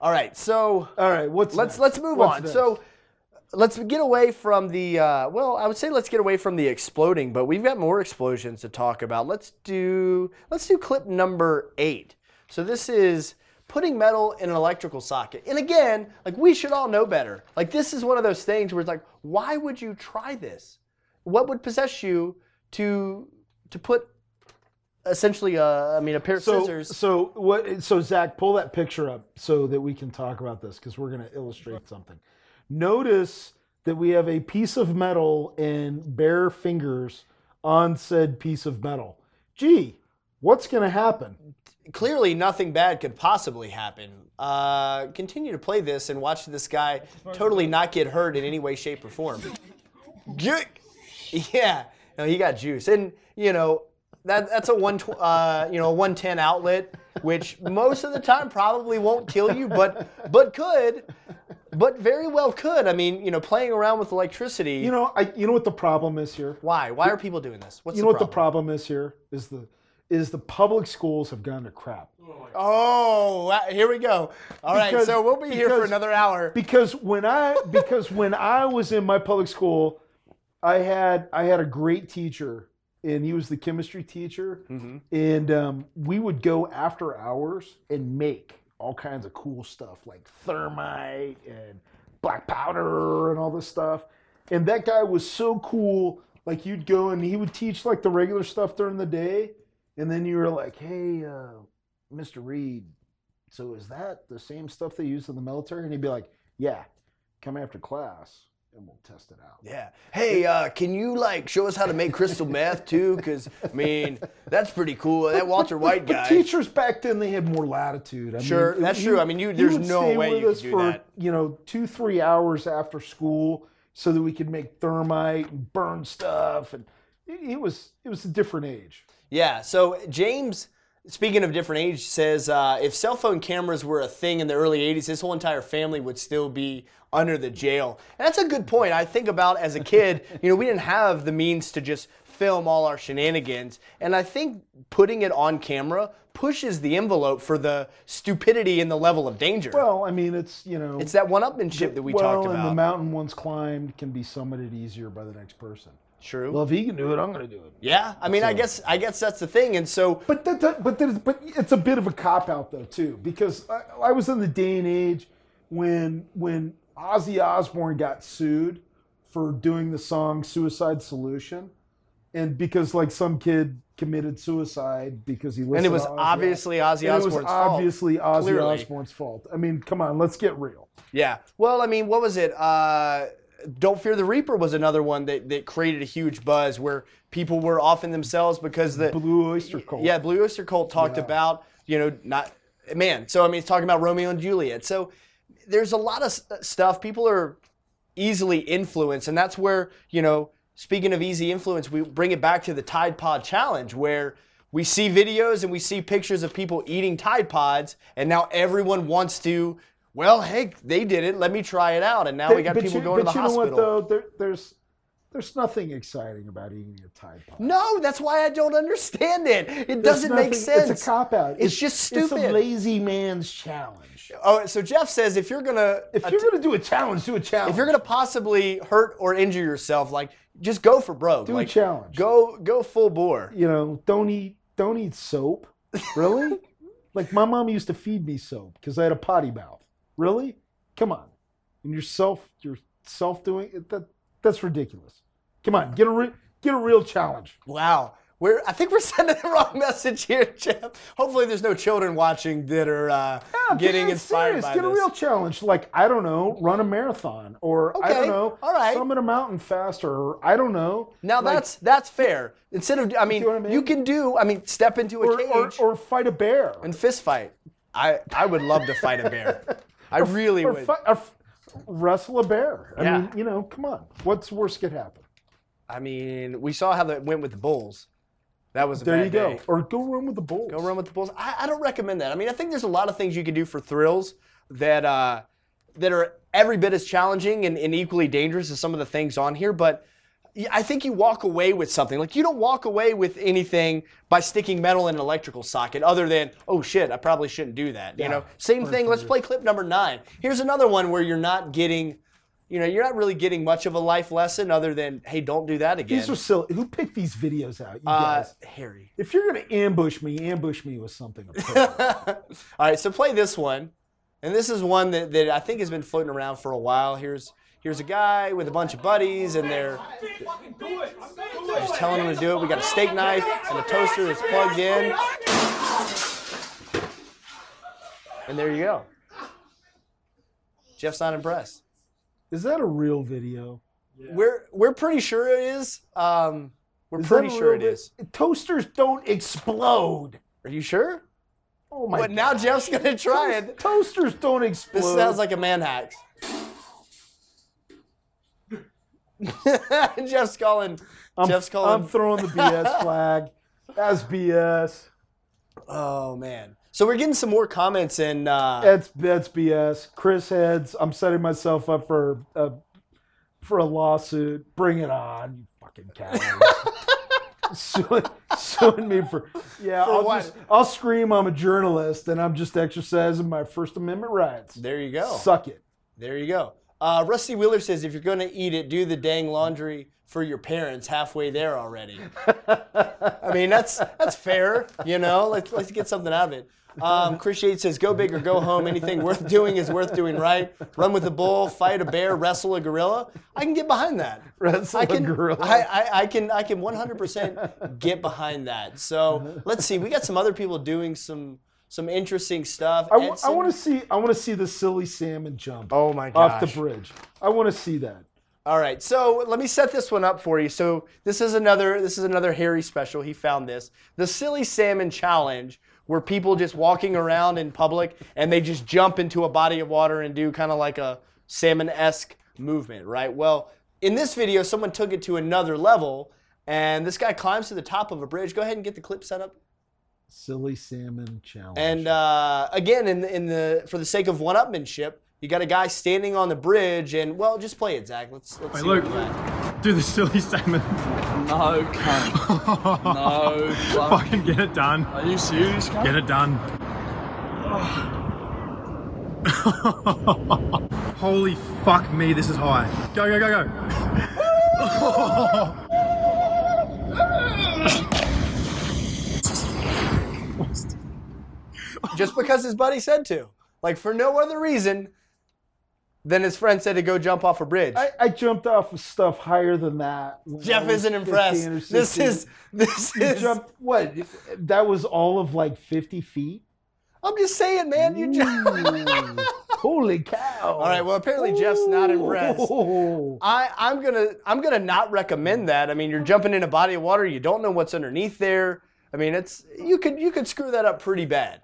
Speaker 1: All right, so
Speaker 2: All right, what's
Speaker 1: let's
Speaker 2: next?
Speaker 1: let's move
Speaker 2: What's
Speaker 1: on.
Speaker 2: next?
Speaker 1: So let's get away from the uh, well, I would say let's get away from the exploding, but we've got more explosions to talk about. Let's do let's do clip number eight. So this is putting metal in an electrical socket. And again, like we should all know better. Like this is one of those things where it's like, why would you try this? What would possess you to to put essentially a I mean a pair of
Speaker 2: so
Speaker 1: scissors?
Speaker 2: so what? So Zach, pull that picture up so that we can talk about this because we're going to illustrate something. Notice that we have a piece of metal and bare fingers on said piece of metal. Gee, what's going to happen?
Speaker 1: clearly nothing bad could possibly happen. Uh, continue to play this and watch this guy totally not get hurt in any way, shape, or form. Yeah, no, he got juice, and you know that that's a one uh, you know one ten outlet, which most of the time probably won't kill you, but but could, but very well could. I mean, you know, playing around with electricity.
Speaker 2: You know, I you know what the problem is here.
Speaker 1: why? Why are people doing this? What's
Speaker 2: You
Speaker 1: the
Speaker 2: know what the
Speaker 1: problem?
Speaker 2: is here is the is the public schools have gone to crap.
Speaker 1: Oh, here we go. All right,
Speaker 2: Because-
Speaker 1: so we'll be here for another hour.
Speaker 2: because when I because when I was in my public school, I had I had a great teacher, and he was the chemistry teacher,
Speaker 1: Mm-hmm.
Speaker 2: and um, we would go after hours and make all kinds of cool stuff like thermite and black powder and all this stuff. And that guy was so cool. Like you'd go and he would teach like the regular stuff during the day, and then you were like, "Hey, uh, Mr. Reed, so is that the same stuff they use in the military? And he'd be like, yeah, come after class and we'll test it out.
Speaker 1: Yeah. Hey, uh, can you like show us how to make crystal meth too? Because I mean, that's pretty cool. That Walter White guy.
Speaker 2: teachers back then, they had more latitude. I
Speaker 1: Sure,
Speaker 2: mean,
Speaker 1: that's
Speaker 2: he-
Speaker 1: true. I mean, you-
Speaker 2: he
Speaker 1: there's no way
Speaker 2: with
Speaker 1: you could
Speaker 2: us
Speaker 1: do
Speaker 2: for,
Speaker 1: that.
Speaker 2: You know, two, three hours after school so that we could make thermite and burn stuff. And it, it was, it was a different age.
Speaker 1: Yeah. So James, speaking of different age, says uh, if cell phone cameras were a thing in the early '80s, his whole entire family would still be under the jail. And that's a good point. I think about as a kid, <laughs> you know, we didn't have the means to just film all our shenanigans, and I think putting it on camera pushes the envelope for the stupidity and the level of danger.
Speaker 2: Well, I mean, it's, you know,
Speaker 1: it's that one-upmanship that we
Speaker 2: well,
Speaker 1: talked
Speaker 2: and the mountain once climbed can be summited easier by the next person.
Speaker 1: True.
Speaker 2: Well, if he can do it, I'm going to do it.
Speaker 1: yeah. I mean, I guess I guess that's the thing, and so
Speaker 2: But that, that but but it's a bit of a cop out though too because I, I was in the day and age when when Ozzy Osbourne got sued for doing the song Suicide Solution, and because like some kid committed suicide because he listened
Speaker 1: and it was
Speaker 2: Ozzy
Speaker 1: obviously Ozzy
Speaker 2: and it
Speaker 1: Osbourne's
Speaker 2: was
Speaker 1: fault.
Speaker 2: obviously Ozzy. Osbourne's fault. I mean, come on, let's get real.
Speaker 1: Yeah. Well, I mean, what was it? Uh, Don't Fear the Reaper was another one that, that created a huge buzz where people were offing themselves because the
Speaker 2: Blue Oyster Cult.
Speaker 1: yeah Blue Oyster Cult talked about you know not man. So I mean, it's talking about Romeo and Juliet. So there's a lot of uh, stuff. People are easily influenced, and that's where you know. Speaking of easy influence, we bring it back to the Tide Pod Challenge, where we see videos and we see pictures of people eating Tide Pods, and now everyone wants to. Well, hey, they did it. Let me try it out, and now we got people
Speaker 2: you,
Speaker 1: going to the hospital.
Speaker 2: but you know what though? There, there's there's nothing exciting about eating a Tide Pod.
Speaker 1: No, that's why I don't understand it. It
Speaker 2: There's
Speaker 1: doesn't make sense.
Speaker 2: It's a cop out.
Speaker 1: It's just stupid.
Speaker 2: It's a lazy man's challenge.
Speaker 1: Oh, so Jeff says if you're gonna
Speaker 2: If you're gonna do a challenge, do a challenge.
Speaker 1: if you're gonna possibly hurt or injure yourself, like just go for broke.
Speaker 2: Do a challenge.
Speaker 1: Go go full bore.
Speaker 2: you know, don't eat don't eat soap. Really? <laughs> like my mom used to feed me soap because I had a potty mouth. Really? Come on. And yourself you're self doing it that that's ridiculous. Come on, get a re- get a real challenge.
Speaker 1: Wow. We're I think we're <laughs> sending the wrong message here, Jeff. Hopefully there's no children watching that are uh,
Speaker 2: Yeah,
Speaker 1: getting
Speaker 2: get
Speaker 1: inspired
Speaker 2: serious.
Speaker 1: by
Speaker 2: Get
Speaker 1: this.
Speaker 2: a real challenge, like I don't know, run a marathon, or I don't know,
Speaker 1: all right.
Speaker 2: summit a mountain faster, or I don't know.
Speaker 1: now
Speaker 2: like-
Speaker 1: that's that's fair. Instead of I mean,
Speaker 2: what I mean?
Speaker 1: you can do I mean step into a
Speaker 2: or,
Speaker 1: cage
Speaker 2: or, or fight a bear.
Speaker 1: and fist fight. I I would love to fight a bear. <laughs> I really
Speaker 2: or
Speaker 1: would.
Speaker 2: fi- or f- wrestle a bear. I
Speaker 1: Yeah.
Speaker 2: mean, you know, come on. What's worse could happen?
Speaker 1: I mean, we saw how that went with the Bulls. That was a
Speaker 2: There you go.
Speaker 1: day.
Speaker 2: Or go run with the bulls.
Speaker 1: Go run with the Bulls. I, I don't recommend that. I mean, I think there's a lot of things you can do for thrills that uh, that are every bit as challenging and, and equally dangerous as some of the things on here. But I think you walk away with something. Like you don't walk away with anything by sticking metal in an electrical socket, other than oh shit, I probably shouldn't do that. You know, same thing. Let's play clip number nine. Here's another one where you're not getting. You know, you're not really getting much of a life lesson other than, hey, don't do that again.
Speaker 2: These are silly. Who picked these videos out? You
Speaker 1: uh,
Speaker 2: guys.
Speaker 1: Harry.
Speaker 2: If you're gonna ambush me, ambush me with something. <laughs>
Speaker 1: All right, so play this one. And this is one that, that I think has been floating around for a while. Here's here's a guy with a bunch of buddies, and they're they're just telling him to do it. We got a steak knife and a toaster that's plugged in. And there you go. Jeff's not impressed.
Speaker 2: Is that a real video?
Speaker 1: We're we're pretty sure it is. Um, we're
Speaker 2: Is
Speaker 1: pretty sure
Speaker 2: real
Speaker 1: it
Speaker 2: vi-
Speaker 1: is.
Speaker 2: Toasters don't explode.
Speaker 1: Are you sure?
Speaker 2: Oh my
Speaker 1: But now Jeff's gonna try it.
Speaker 2: Toasters don't explode.
Speaker 1: This sounds like a man hack. <laughs> Jeff's calling.
Speaker 2: I'm,
Speaker 1: Jeff's calling.
Speaker 2: I'm throwing the BS <laughs> flag. That's BS.
Speaker 1: oh man. So we're getting some more comments in. Uh,
Speaker 2: That's that's BS. Chris heads. I'm setting myself up for a for a lawsuit. Bring it on, you fucking cowards. <laughs> suing, suing me for yeah.
Speaker 1: For
Speaker 2: I'll
Speaker 1: what?
Speaker 2: just I'll scream. I'm a journalist and I'm just exercising my First Amendment rights.
Speaker 1: there you go.
Speaker 2: Suck it.
Speaker 1: There you go. Uh, Rusty Wheeler says, if you're going to eat it, do the dang laundry for your parents. Halfway there already. I mean, that's that's fair. You know, let's let's get something out of it. Um, Chris Yates says, "Go big or go home. Anything worth doing is worth doing right. Run with the bull, fight a bear, wrestle a gorilla. I can get behind that.
Speaker 2: Wrestle
Speaker 1: I
Speaker 2: a
Speaker 1: can,
Speaker 2: gorilla.
Speaker 1: I, I, I can, I can 100% get behind that. So let's see. We got some other people doing some some interesting stuff.
Speaker 2: I, w- I
Speaker 1: Edson-
Speaker 2: want to see. I want to see the silly salmon jump
Speaker 1: Oh my gosh!
Speaker 2: off the bridge. I want to see that.
Speaker 1: All right, so let me set this one up for you. So this is another this is another Harry special. He found this the silly salmon challenge, where people just walking around in public and they just jump into a body of water and do kind of like a salmon esque movement, right? Well, in this video, someone took it to another level, and this guy climbs to the top of a bridge. Go ahead and get the clip set up.
Speaker 2: Silly salmon challenge.
Speaker 1: And uh, again, in the, in the for the sake of one-upmanship, you got a guy standing on the bridge, and well, just play it, Zach. Let's let's
Speaker 6: Wait,
Speaker 1: see
Speaker 6: Luke,
Speaker 1: what
Speaker 6: do the silly salmon.
Speaker 7: No, cunt. No, fuck. <laughs>
Speaker 6: Fucking get it done.
Speaker 7: Are you serious, cunt?
Speaker 6: Get it done. <sighs> Holy fuck me, this is high. Go, go, go, go. <laughs> <laughs> <laughs>
Speaker 1: just because his buddy said to. Like for no other reason than his friend said to go jump off a bridge.
Speaker 2: I, I jumped off of stuff higher than that.
Speaker 1: Jeff isn't impressed. This is this
Speaker 2: You
Speaker 1: is.
Speaker 2: jumped what? That was all of like 50 feet.
Speaker 1: I'm just saying, man. You just. <laughs>
Speaker 2: Holy cow!
Speaker 1: All right. Well, apparently Jeff's not impressed. I, I'm gonna I'm gonna not recommend that. I mean, you're jumping in a body of water. You don't know what's underneath there. I mean, it's you could you could screw that up pretty bad.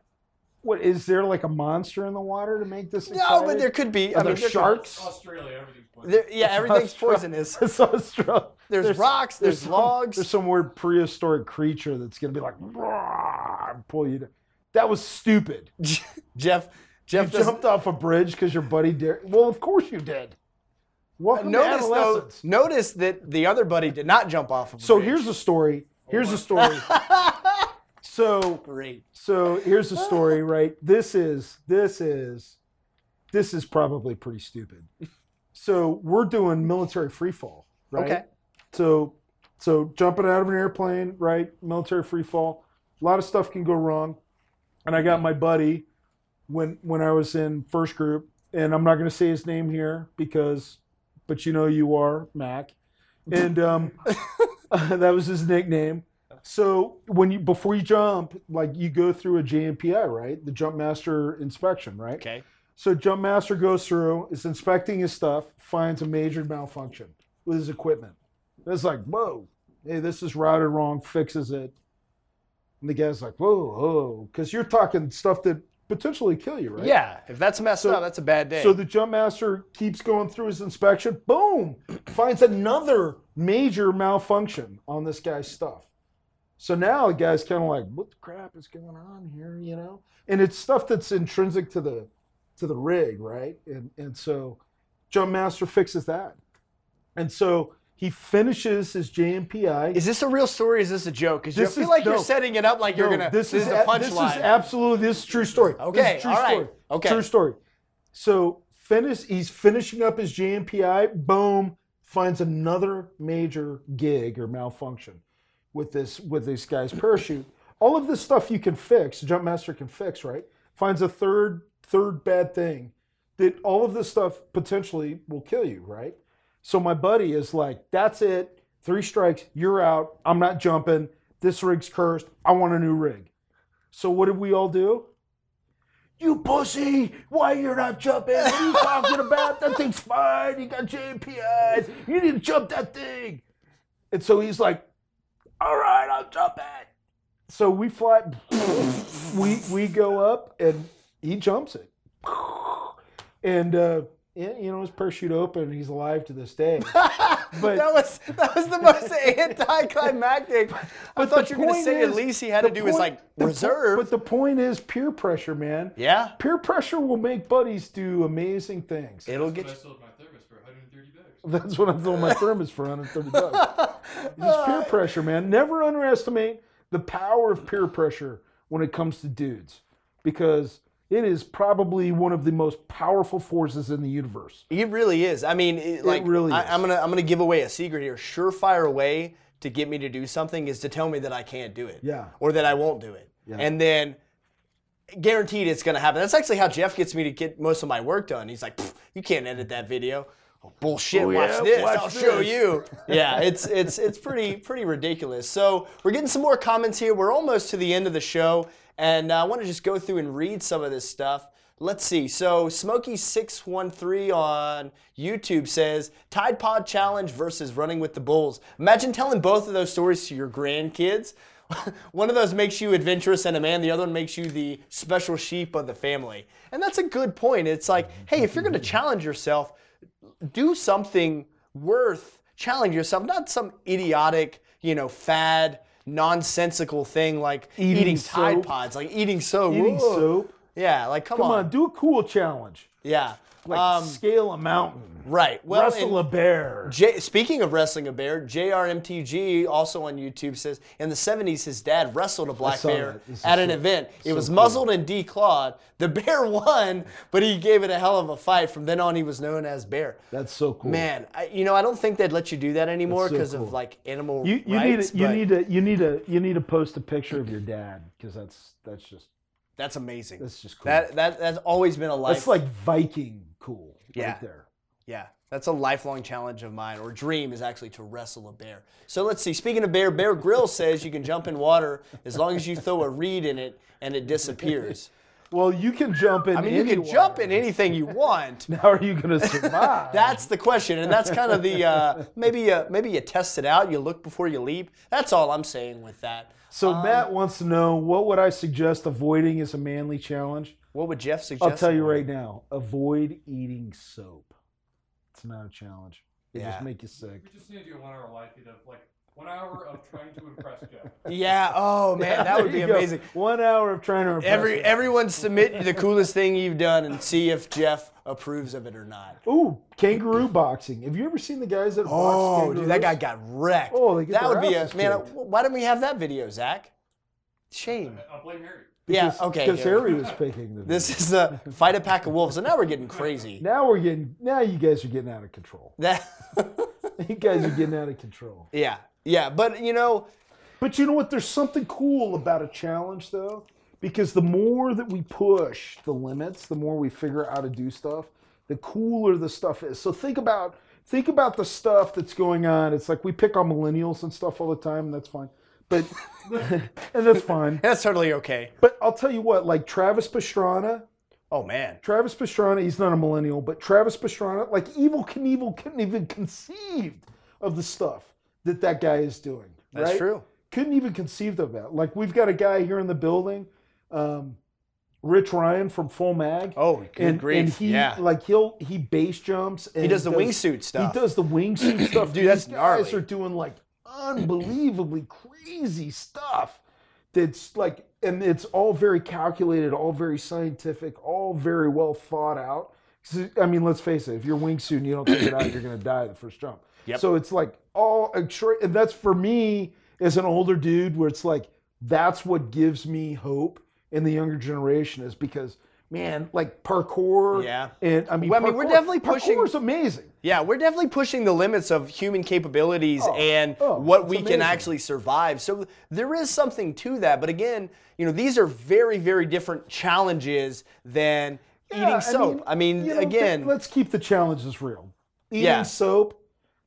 Speaker 2: What is there like a monster in the water to make this?
Speaker 1: No, but there could be.
Speaker 2: Are
Speaker 1: I mean,
Speaker 2: there
Speaker 1: there
Speaker 2: sharks?
Speaker 6: Australia, everything's poison.
Speaker 1: there- yeah, everything's
Speaker 2: Australia.
Speaker 1: poisonous. <laughs>
Speaker 2: It's Australia.
Speaker 1: There's rocks, there's
Speaker 2: some-
Speaker 1: logs.
Speaker 2: There's some weird prehistoric creature that's gonna be like and pull you. down. That was stupid. <laughs>
Speaker 1: Jeff, Jeff doesn't-
Speaker 2: jumped off a bridge because your buddy did. Well, of course you did. Welcome to
Speaker 1: Notice though,
Speaker 2: adolescence.
Speaker 1: notice that the other buddy did not jump off of. a
Speaker 2: So
Speaker 1: bridge.
Speaker 2: here's a story. Here's a story. <laughs> so
Speaker 1: great.
Speaker 2: so here's the story, <laughs> right? This is this is this is probably pretty stupid. So we're doing military free fall, right?
Speaker 1: Okay.
Speaker 2: So so jumping out of an airplane, right? Military free fall. A lot of stuff can go wrong. And I got my buddy when when I was in first group, and I'm not going to say his name here because, but you know you are Mac, <laughs> and um, <laughs> that was his nickname. So when you before you jump, like you go through a JMPI, right? The jump master inspection, right?
Speaker 1: Okay.
Speaker 2: So jump master goes through, is inspecting his stuff, finds a major malfunction with his equipment. It's like, whoa, hey, this is routed wrong, fixes it. And the guy's like, whoa, whoa, because you're talking stuff that potentially kill you, right?
Speaker 1: Yeah, if that's messed
Speaker 2: So-
Speaker 1: up, that's a bad day.
Speaker 2: So the jump master keeps going through his inspection. Boom! Finds another major malfunction on this guy's stuff. So now the guy's kind of like, "What the crap is going on here?" You know, and it's stuff that's intrinsic to the to the rig, right? And and so jump master fixes that, and so he finishes his JMPI.
Speaker 1: is this a real story? Is this a joke? Because I
Speaker 2: This
Speaker 1: feel
Speaker 2: is-
Speaker 1: like you're setting it up like you're
Speaker 2: No,
Speaker 1: gonna.
Speaker 2: This, is,
Speaker 1: a
Speaker 2: a- this is absolutely this is true story. This
Speaker 1: Okay,
Speaker 2: is true
Speaker 1: all right,
Speaker 2: story.
Speaker 1: okay.
Speaker 2: True story. So finish. He's finishing up his JMPI. Boom. Finds another major gig or malfunction with this with this guy's parachute. All of this stuff you can fix. Jumpmaster can fix. Right. Finds a third third bad thing that all of this stuff potentially will kill you. Right. So my buddy is like, that's it. Three strikes, you're out. I'm not jumping. This rig's cursed. I want a new rig. So what did we all do? You pussy! Why you're not jumping? What are you talking about? That thing's fine. You got JPIs. You need to jump that thing. And so he's like, all right, I'll jump it. So we fly, we we go up and he jumps it. And uh, yeah, you know, his parachute open and he's alive to this day. <laughs> But
Speaker 1: that was that was the most anticlimactic. <laughs> I thought you were going to say
Speaker 2: is-
Speaker 1: at least he had to
Speaker 2: the
Speaker 1: do his like
Speaker 2: the po-
Speaker 1: reserve.
Speaker 2: but the point is peer pressure, man.
Speaker 1: yeah,
Speaker 2: Peer pressure will make buddies do amazing things.
Speaker 1: it'll get
Speaker 6: I
Speaker 1: you.
Speaker 6: sold my thermos for 130 bucks. <laughs>
Speaker 2: That's what I'm throwing my thermos for 130 bucks. Just peer pressure, man. Never underestimate the power of peer pressure when it comes to dudes, because it is probably one of the most powerful forces in the universe.
Speaker 1: It really is. I mean, it, like
Speaker 2: really
Speaker 1: I, I'm gonna I'm gonna give away a secret here. Surefire way to get me to do something is to tell me that I can't do it.
Speaker 2: Yeah.
Speaker 1: Or that I won't do it.
Speaker 2: Yeah.
Speaker 1: And then guaranteed it's gonna happen. That's actually how Jeff gets me to get most of my work done. He's like, you can't edit that video. Oh, bullshit.
Speaker 2: Oh,
Speaker 1: watch
Speaker 2: yeah?
Speaker 1: this.
Speaker 2: Watch
Speaker 1: I'll show you. <laughs> yeah, it's it's it's pretty pretty ridiculous. So we're getting some more comments here. We're almost to the end of the show, and uh, I want to just go through and read some of this stuff. Let's see. So Smokey613 on YouTube says Tide Pod Challenge versus running with the Bulls. Imagine telling both of those stories to your grandkids. <laughs> one of those makes you adventurous and a man, the other one makes you the special sheep of the family. And that's a good point. It's like, hey, if you're going to challenge yourself, do something worth challenge yourself, not some idiotic, you know, fad, nonsensical thing like
Speaker 2: Eating
Speaker 1: eating, Tide
Speaker 2: soap.
Speaker 1: Pods, like eating soap.
Speaker 2: Eating
Speaker 1: Whoa.
Speaker 2: soap.
Speaker 1: Yeah, like come,
Speaker 2: Come
Speaker 1: on.
Speaker 2: on, do a cool challenge.
Speaker 1: Yeah.
Speaker 2: Like
Speaker 1: um,
Speaker 2: scale a mountain,
Speaker 1: right. Well,
Speaker 2: wrestle a bear.
Speaker 1: J- speaking of wrestling a bear, JRMTG also on YouTube says in the 70s his dad wrestled a black bear at an
Speaker 2: so-
Speaker 1: event. It
Speaker 2: so
Speaker 1: was
Speaker 2: cool.
Speaker 1: muzzled and declawed. The bear <laughs> won, but he gave it a hell of a fight. From then on, he was known as Bear.
Speaker 2: That's so cool.
Speaker 1: Man, I, you know, I don't think they'd let you do that anymore
Speaker 2: That's so
Speaker 1: because
Speaker 2: cool.
Speaker 1: of like animal
Speaker 2: you, you
Speaker 1: rights.
Speaker 2: need to, you need to you need to you need to post a picture of your dad because that's that's just
Speaker 1: That's amazing.
Speaker 2: that's just cool.
Speaker 1: That that that's always been a life.
Speaker 2: that's like Viking cool
Speaker 1: Yeah.
Speaker 2: right there.
Speaker 1: Yeah, that's a lifelong challenge of mine, or dream, is actually to wrestle a bear. So let's see. Speaking of bear, Bear Grylls says you can jump in water as long as you throw a reed in it and it disappears.
Speaker 2: Well, you can jump in.
Speaker 1: I mean, you can jump in anything you want. <laughs>
Speaker 2: How are you going to survive?
Speaker 1: That's the question, and that's kind of the uh, maybe you, maybe you test it out. You look before you leap. That's all I'm saying with that.
Speaker 2: so
Speaker 1: Um,
Speaker 2: Matt wants to know what would I suggest avoiding as a manly challenge?
Speaker 1: What would Jeff suggest?
Speaker 2: I'll tell you right now: avoid eating soap. It's not a challenge. It
Speaker 1: Yeah.
Speaker 2: just make you sick.
Speaker 4: We just need to do one hour live feed of like one hour of trying to impress Jeff.
Speaker 1: Yeah. Oh man, that would be <laughs>
Speaker 2: you go.
Speaker 1: amazing.
Speaker 2: One hour of trying to impress
Speaker 1: Every
Speaker 2: him.
Speaker 1: everyone submit the coolest thing you've done and see if Jeff approves of it or not.
Speaker 2: Ooh, kangaroo boxing. Have you ever seen the guys that box
Speaker 1: Oh,
Speaker 2: kangaroos?
Speaker 1: dude, that guy got wrecked.
Speaker 2: Oh, they get
Speaker 1: that
Speaker 2: their
Speaker 1: would be a
Speaker 2: asses
Speaker 1: man. Why don't we have that video, Zach? Shame.
Speaker 4: I'll blame Harry.
Speaker 1: Yeah. Okay.
Speaker 2: Because. Harry was picking the.
Speaker 1: This is a fight a pack of wolves, and now we're getting crazy.
Speaker 2: Now we're getting. Now you guys are getting out of control.
Speaker 1: That. <laughs> <laughs>
Speaker 2: You guys are getting out of control.
Speaker 1: yeah. Yeah. But you know,
Speaker 2: But you know what? There's something cool about a challenge, though, because the more that we push the limits, the more we figure out how to do stuff, the cooler the stuff is. So think about think about the stuff that's going on. It's like we pick on millennials and stuff all the time, and that's fine. But <laughs> and that's fine.
Speaker 1: that's totally okay.
Speaker 2: But I'll tell you what, like Travis Pastrana,
Speaker 1: Oh man.
Speaker 2: Travis Pastrana, he's not a millennial, but Travis Pastrana, like Evel Knievel couldn't even conceive of the stuff that that guy is doing.
Speaker 1: That's
Speaker 2: right?
Speaker 1: true.
Speaker 2: Couldn't even conceive of that. Like we've got a guy here in the building, um, Rich Ryan from Full Mag.
Speaker 1: Oh, good
Speaker 2: and,
Speaker 1: grief,
Speaker 2: and he
Speaker 1: yeah.
Speaker 2: like he'll he base jumps. And he
Speaker 1: does the wingsuit stuff.
Speaker 2: He does the wingsuit <clears throat> stuff.
Speaker 1: Dude, that's
Speaker 2: These guys
Speaker 1: gnarly.
Speaker 2: are doing like unbelievably crazy stuff. That's like, and it's all very calculated, all very scientific, all very well thought out. I mean, let's face it. If you're wingsuit and you don't take it out, you're going to die the first jump.
Speaker 1: Yep.
Speaker 2: So it's like all uh, and that's for me as an older dude, where it's like that's what gives me hope in the younger generation is because man, like parkour.
Speaker 1: Yeah.
Speaker 2: And I mean,
Speaker 1: Well, I mean, we're definitely pushing-
Speaker 2: Parkour's amazing.
Speaker 1: Yeah, we're definitely pushing the limits of human capabilities and
Speaker 2: oh,
Speaker 1: what we can actually survive. So there is something to that. But again, you know, these are very, very different challenges than
Speaker 2: Yeah,
Speaker 1: eating soap. I mean,
Speaker 2: you know,
Speaker 1: again,
Speaker 2: th- let's keep the challenges real. Eating
Speaker 1: Yeah.
Speaker 2: soap,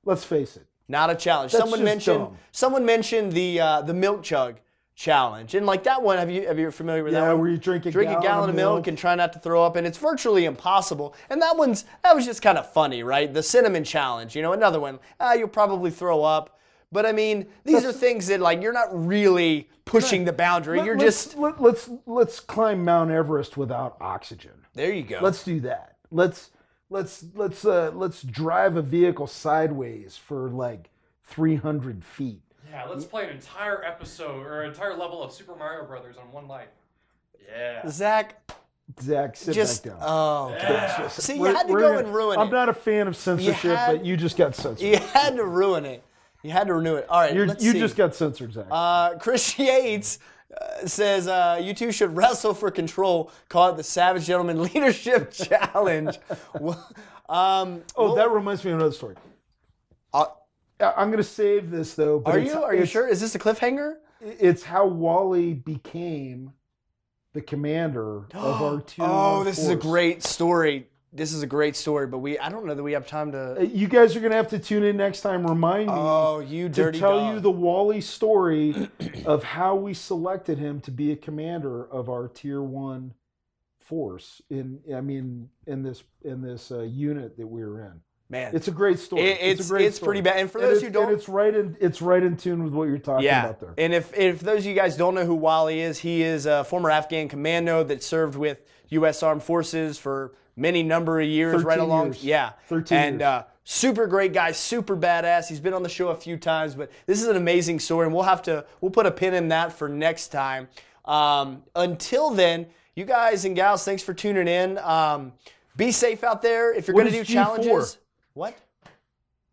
Speaker 2: let's face it.
Speaker 1: not a challenge.
Speaker 2: That's
Speaker 1: someone mentioned
Speaker 2: dumb.
Speaker 1: someone mentioned the uh, the milk chug challenge, and like that one, have you have you familiar with that
Speaker 2: Yeah, where you drink a
Speaker 1: drink a
Speaker 2: gallon
Speaker 1: gallon
Speaker 2: of
Speaker 1: of milk
Speaker 2: milk.
Speaker 1: and try not to throw up, and it's virtually impossible. And that one's that was just kind of funny, right? The cinnamon challenge, you know, another one. Ah, you'll probably throw up. But I mean, these are things that like you're not really pushing the boundary.
Speaker 2: Let-
Speaker 1: you're
Speaker 2: let's,
Speaker 1: just
Speaker 2: let, let's let's climb Mount Everest without oxygen.
Speaker 1: there. You go.
Speaker 2: Let's do that. Let's let's let's uh, let's drive a vehicle sideways for like 300 feet.
Speaker 4: Yeah, let's play an entire episode or an entire level of Super Mario Brothers on one life. Yeah.
Speaker 1: Zach,
Speaker 2: Zach, sit
Speaker 1: just
Speaker 2: back down.
Speaker 1: oh gosh. See, you
Speaker 2: We're-
Speaker 1: had to
Speaker 2: we're
Speaker 1: go
Speaker 2: gonna-
Speaker 1: and ruin it.
Speaker 2: I'm
Speaker 1: it.
Speaker 2: not a fan of censorship,
Speaker 1: had-
Speaker 2: but you just got censored.
Speaker 1: You had to ruin it. You had to renew it. All right,
Speaker 2: You're,
Speaker 1: let's
Speaker 2: you
Speaker 1: see.
Speaker 2: just got censored, Zach.
Speaker 1: Uh, Chris <laughs> Yates uh, says uh, you two should wrestle for control. Call it the Savage Gentleman <laughs> Leadership Challenge. <laughs> Well, um,
Speaker 2: oh,
Speaker 1: well,
Speaker 2: that reminds me of another story.
Speaker 1: uh,
Speaker 2: I- I'm going to save this though.
Speaker 1: Are you? Are you sure? Is this a cliffhanger?
Speaker 2: It's how Wally became the commander <gasps> of our two.
Speaker 1: Oh, this is a great story. This is a great story, but we I don't know that we have time to.
Speaker 2: Uh, You guys are going to have to tune in next time. Remind me
Speaker 1: Oh, you
Speaker 2: to
Speaker 1: dirty
Speaker 2: tell
Speaker 1: dog.
Speaker 2: you the Wally story <clears throat> of how we selected him to be a commander of our tier one force in I mean in this in this uh, unit that we were in.
Speaker 1: Man.
Speaker 2: It's a great story.
Speaker 1: It-
Speaker 2: it's
Speaker 1: it's-
Speaker 2: great
Speaker 1: it's pretty bad. And for
Speaker 2: And
Speaker 1: those who don't-
Speaker 2: it's right in it's right in tune with what you're talking
Speaker 1: yeah,
Speaker 2: about there.
Speaker 1: and if if those of you guys don't know who Wally is, he is a former Afghan commando that served with U.S. Armed Forces for many number of years, right along.
Speaker 2: years.
Speaker 1: Yeah,
Speaker 2: 13
Speaker 1: and
Speaker 2: years.
Speaker 1: Uh, super great guy, super badass. He's been on the show a few times, but this is an amazing story, and we'll have to we'll put a pin in that for next time. Um, until then, you guys and gals, thanks for tuning in. Um, be safe out there. If you're going to do
Speaker 2: G4?
Speaker 1: challenges, what?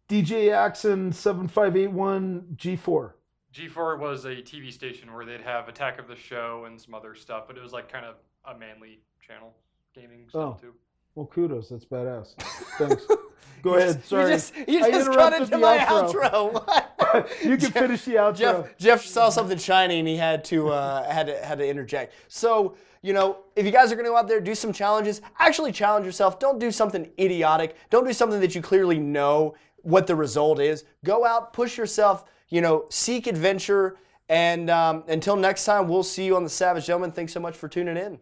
Speaker 2: DJ Axon seven five eight one G four.
Speaker 4: G4 was a TV station where they'd have Attack of the Show and some other stuff, but it was like kind of a manly channel, gaming stuff
Speaker 2: Oh.
Speaker 4: too.
Speaker 2: Well, kudos. That's badass. Thanks. <laughs> Go ahead. Sorry.
Speaker 1: You just, you
Speaker 2: I
Speaker 1: just cut into my
Speaker 2: outro.
Speaker 1: outro. <laughs> <laughs>
Speaker 2: You can finish the outro.
Speaker 1: Jeff Jeff saw something shiny and he had to uh, had to had to interject. So you know, if you guys are going to go out there do some challenges, actually challenge yourself. Don't do something idiotic. Don't do something that you clearly know what the result is. Go out, push yourself. You know, seek adventure. And um, until next time, we'll see you on the Savage Gentleman. Thanks so much for tuning in.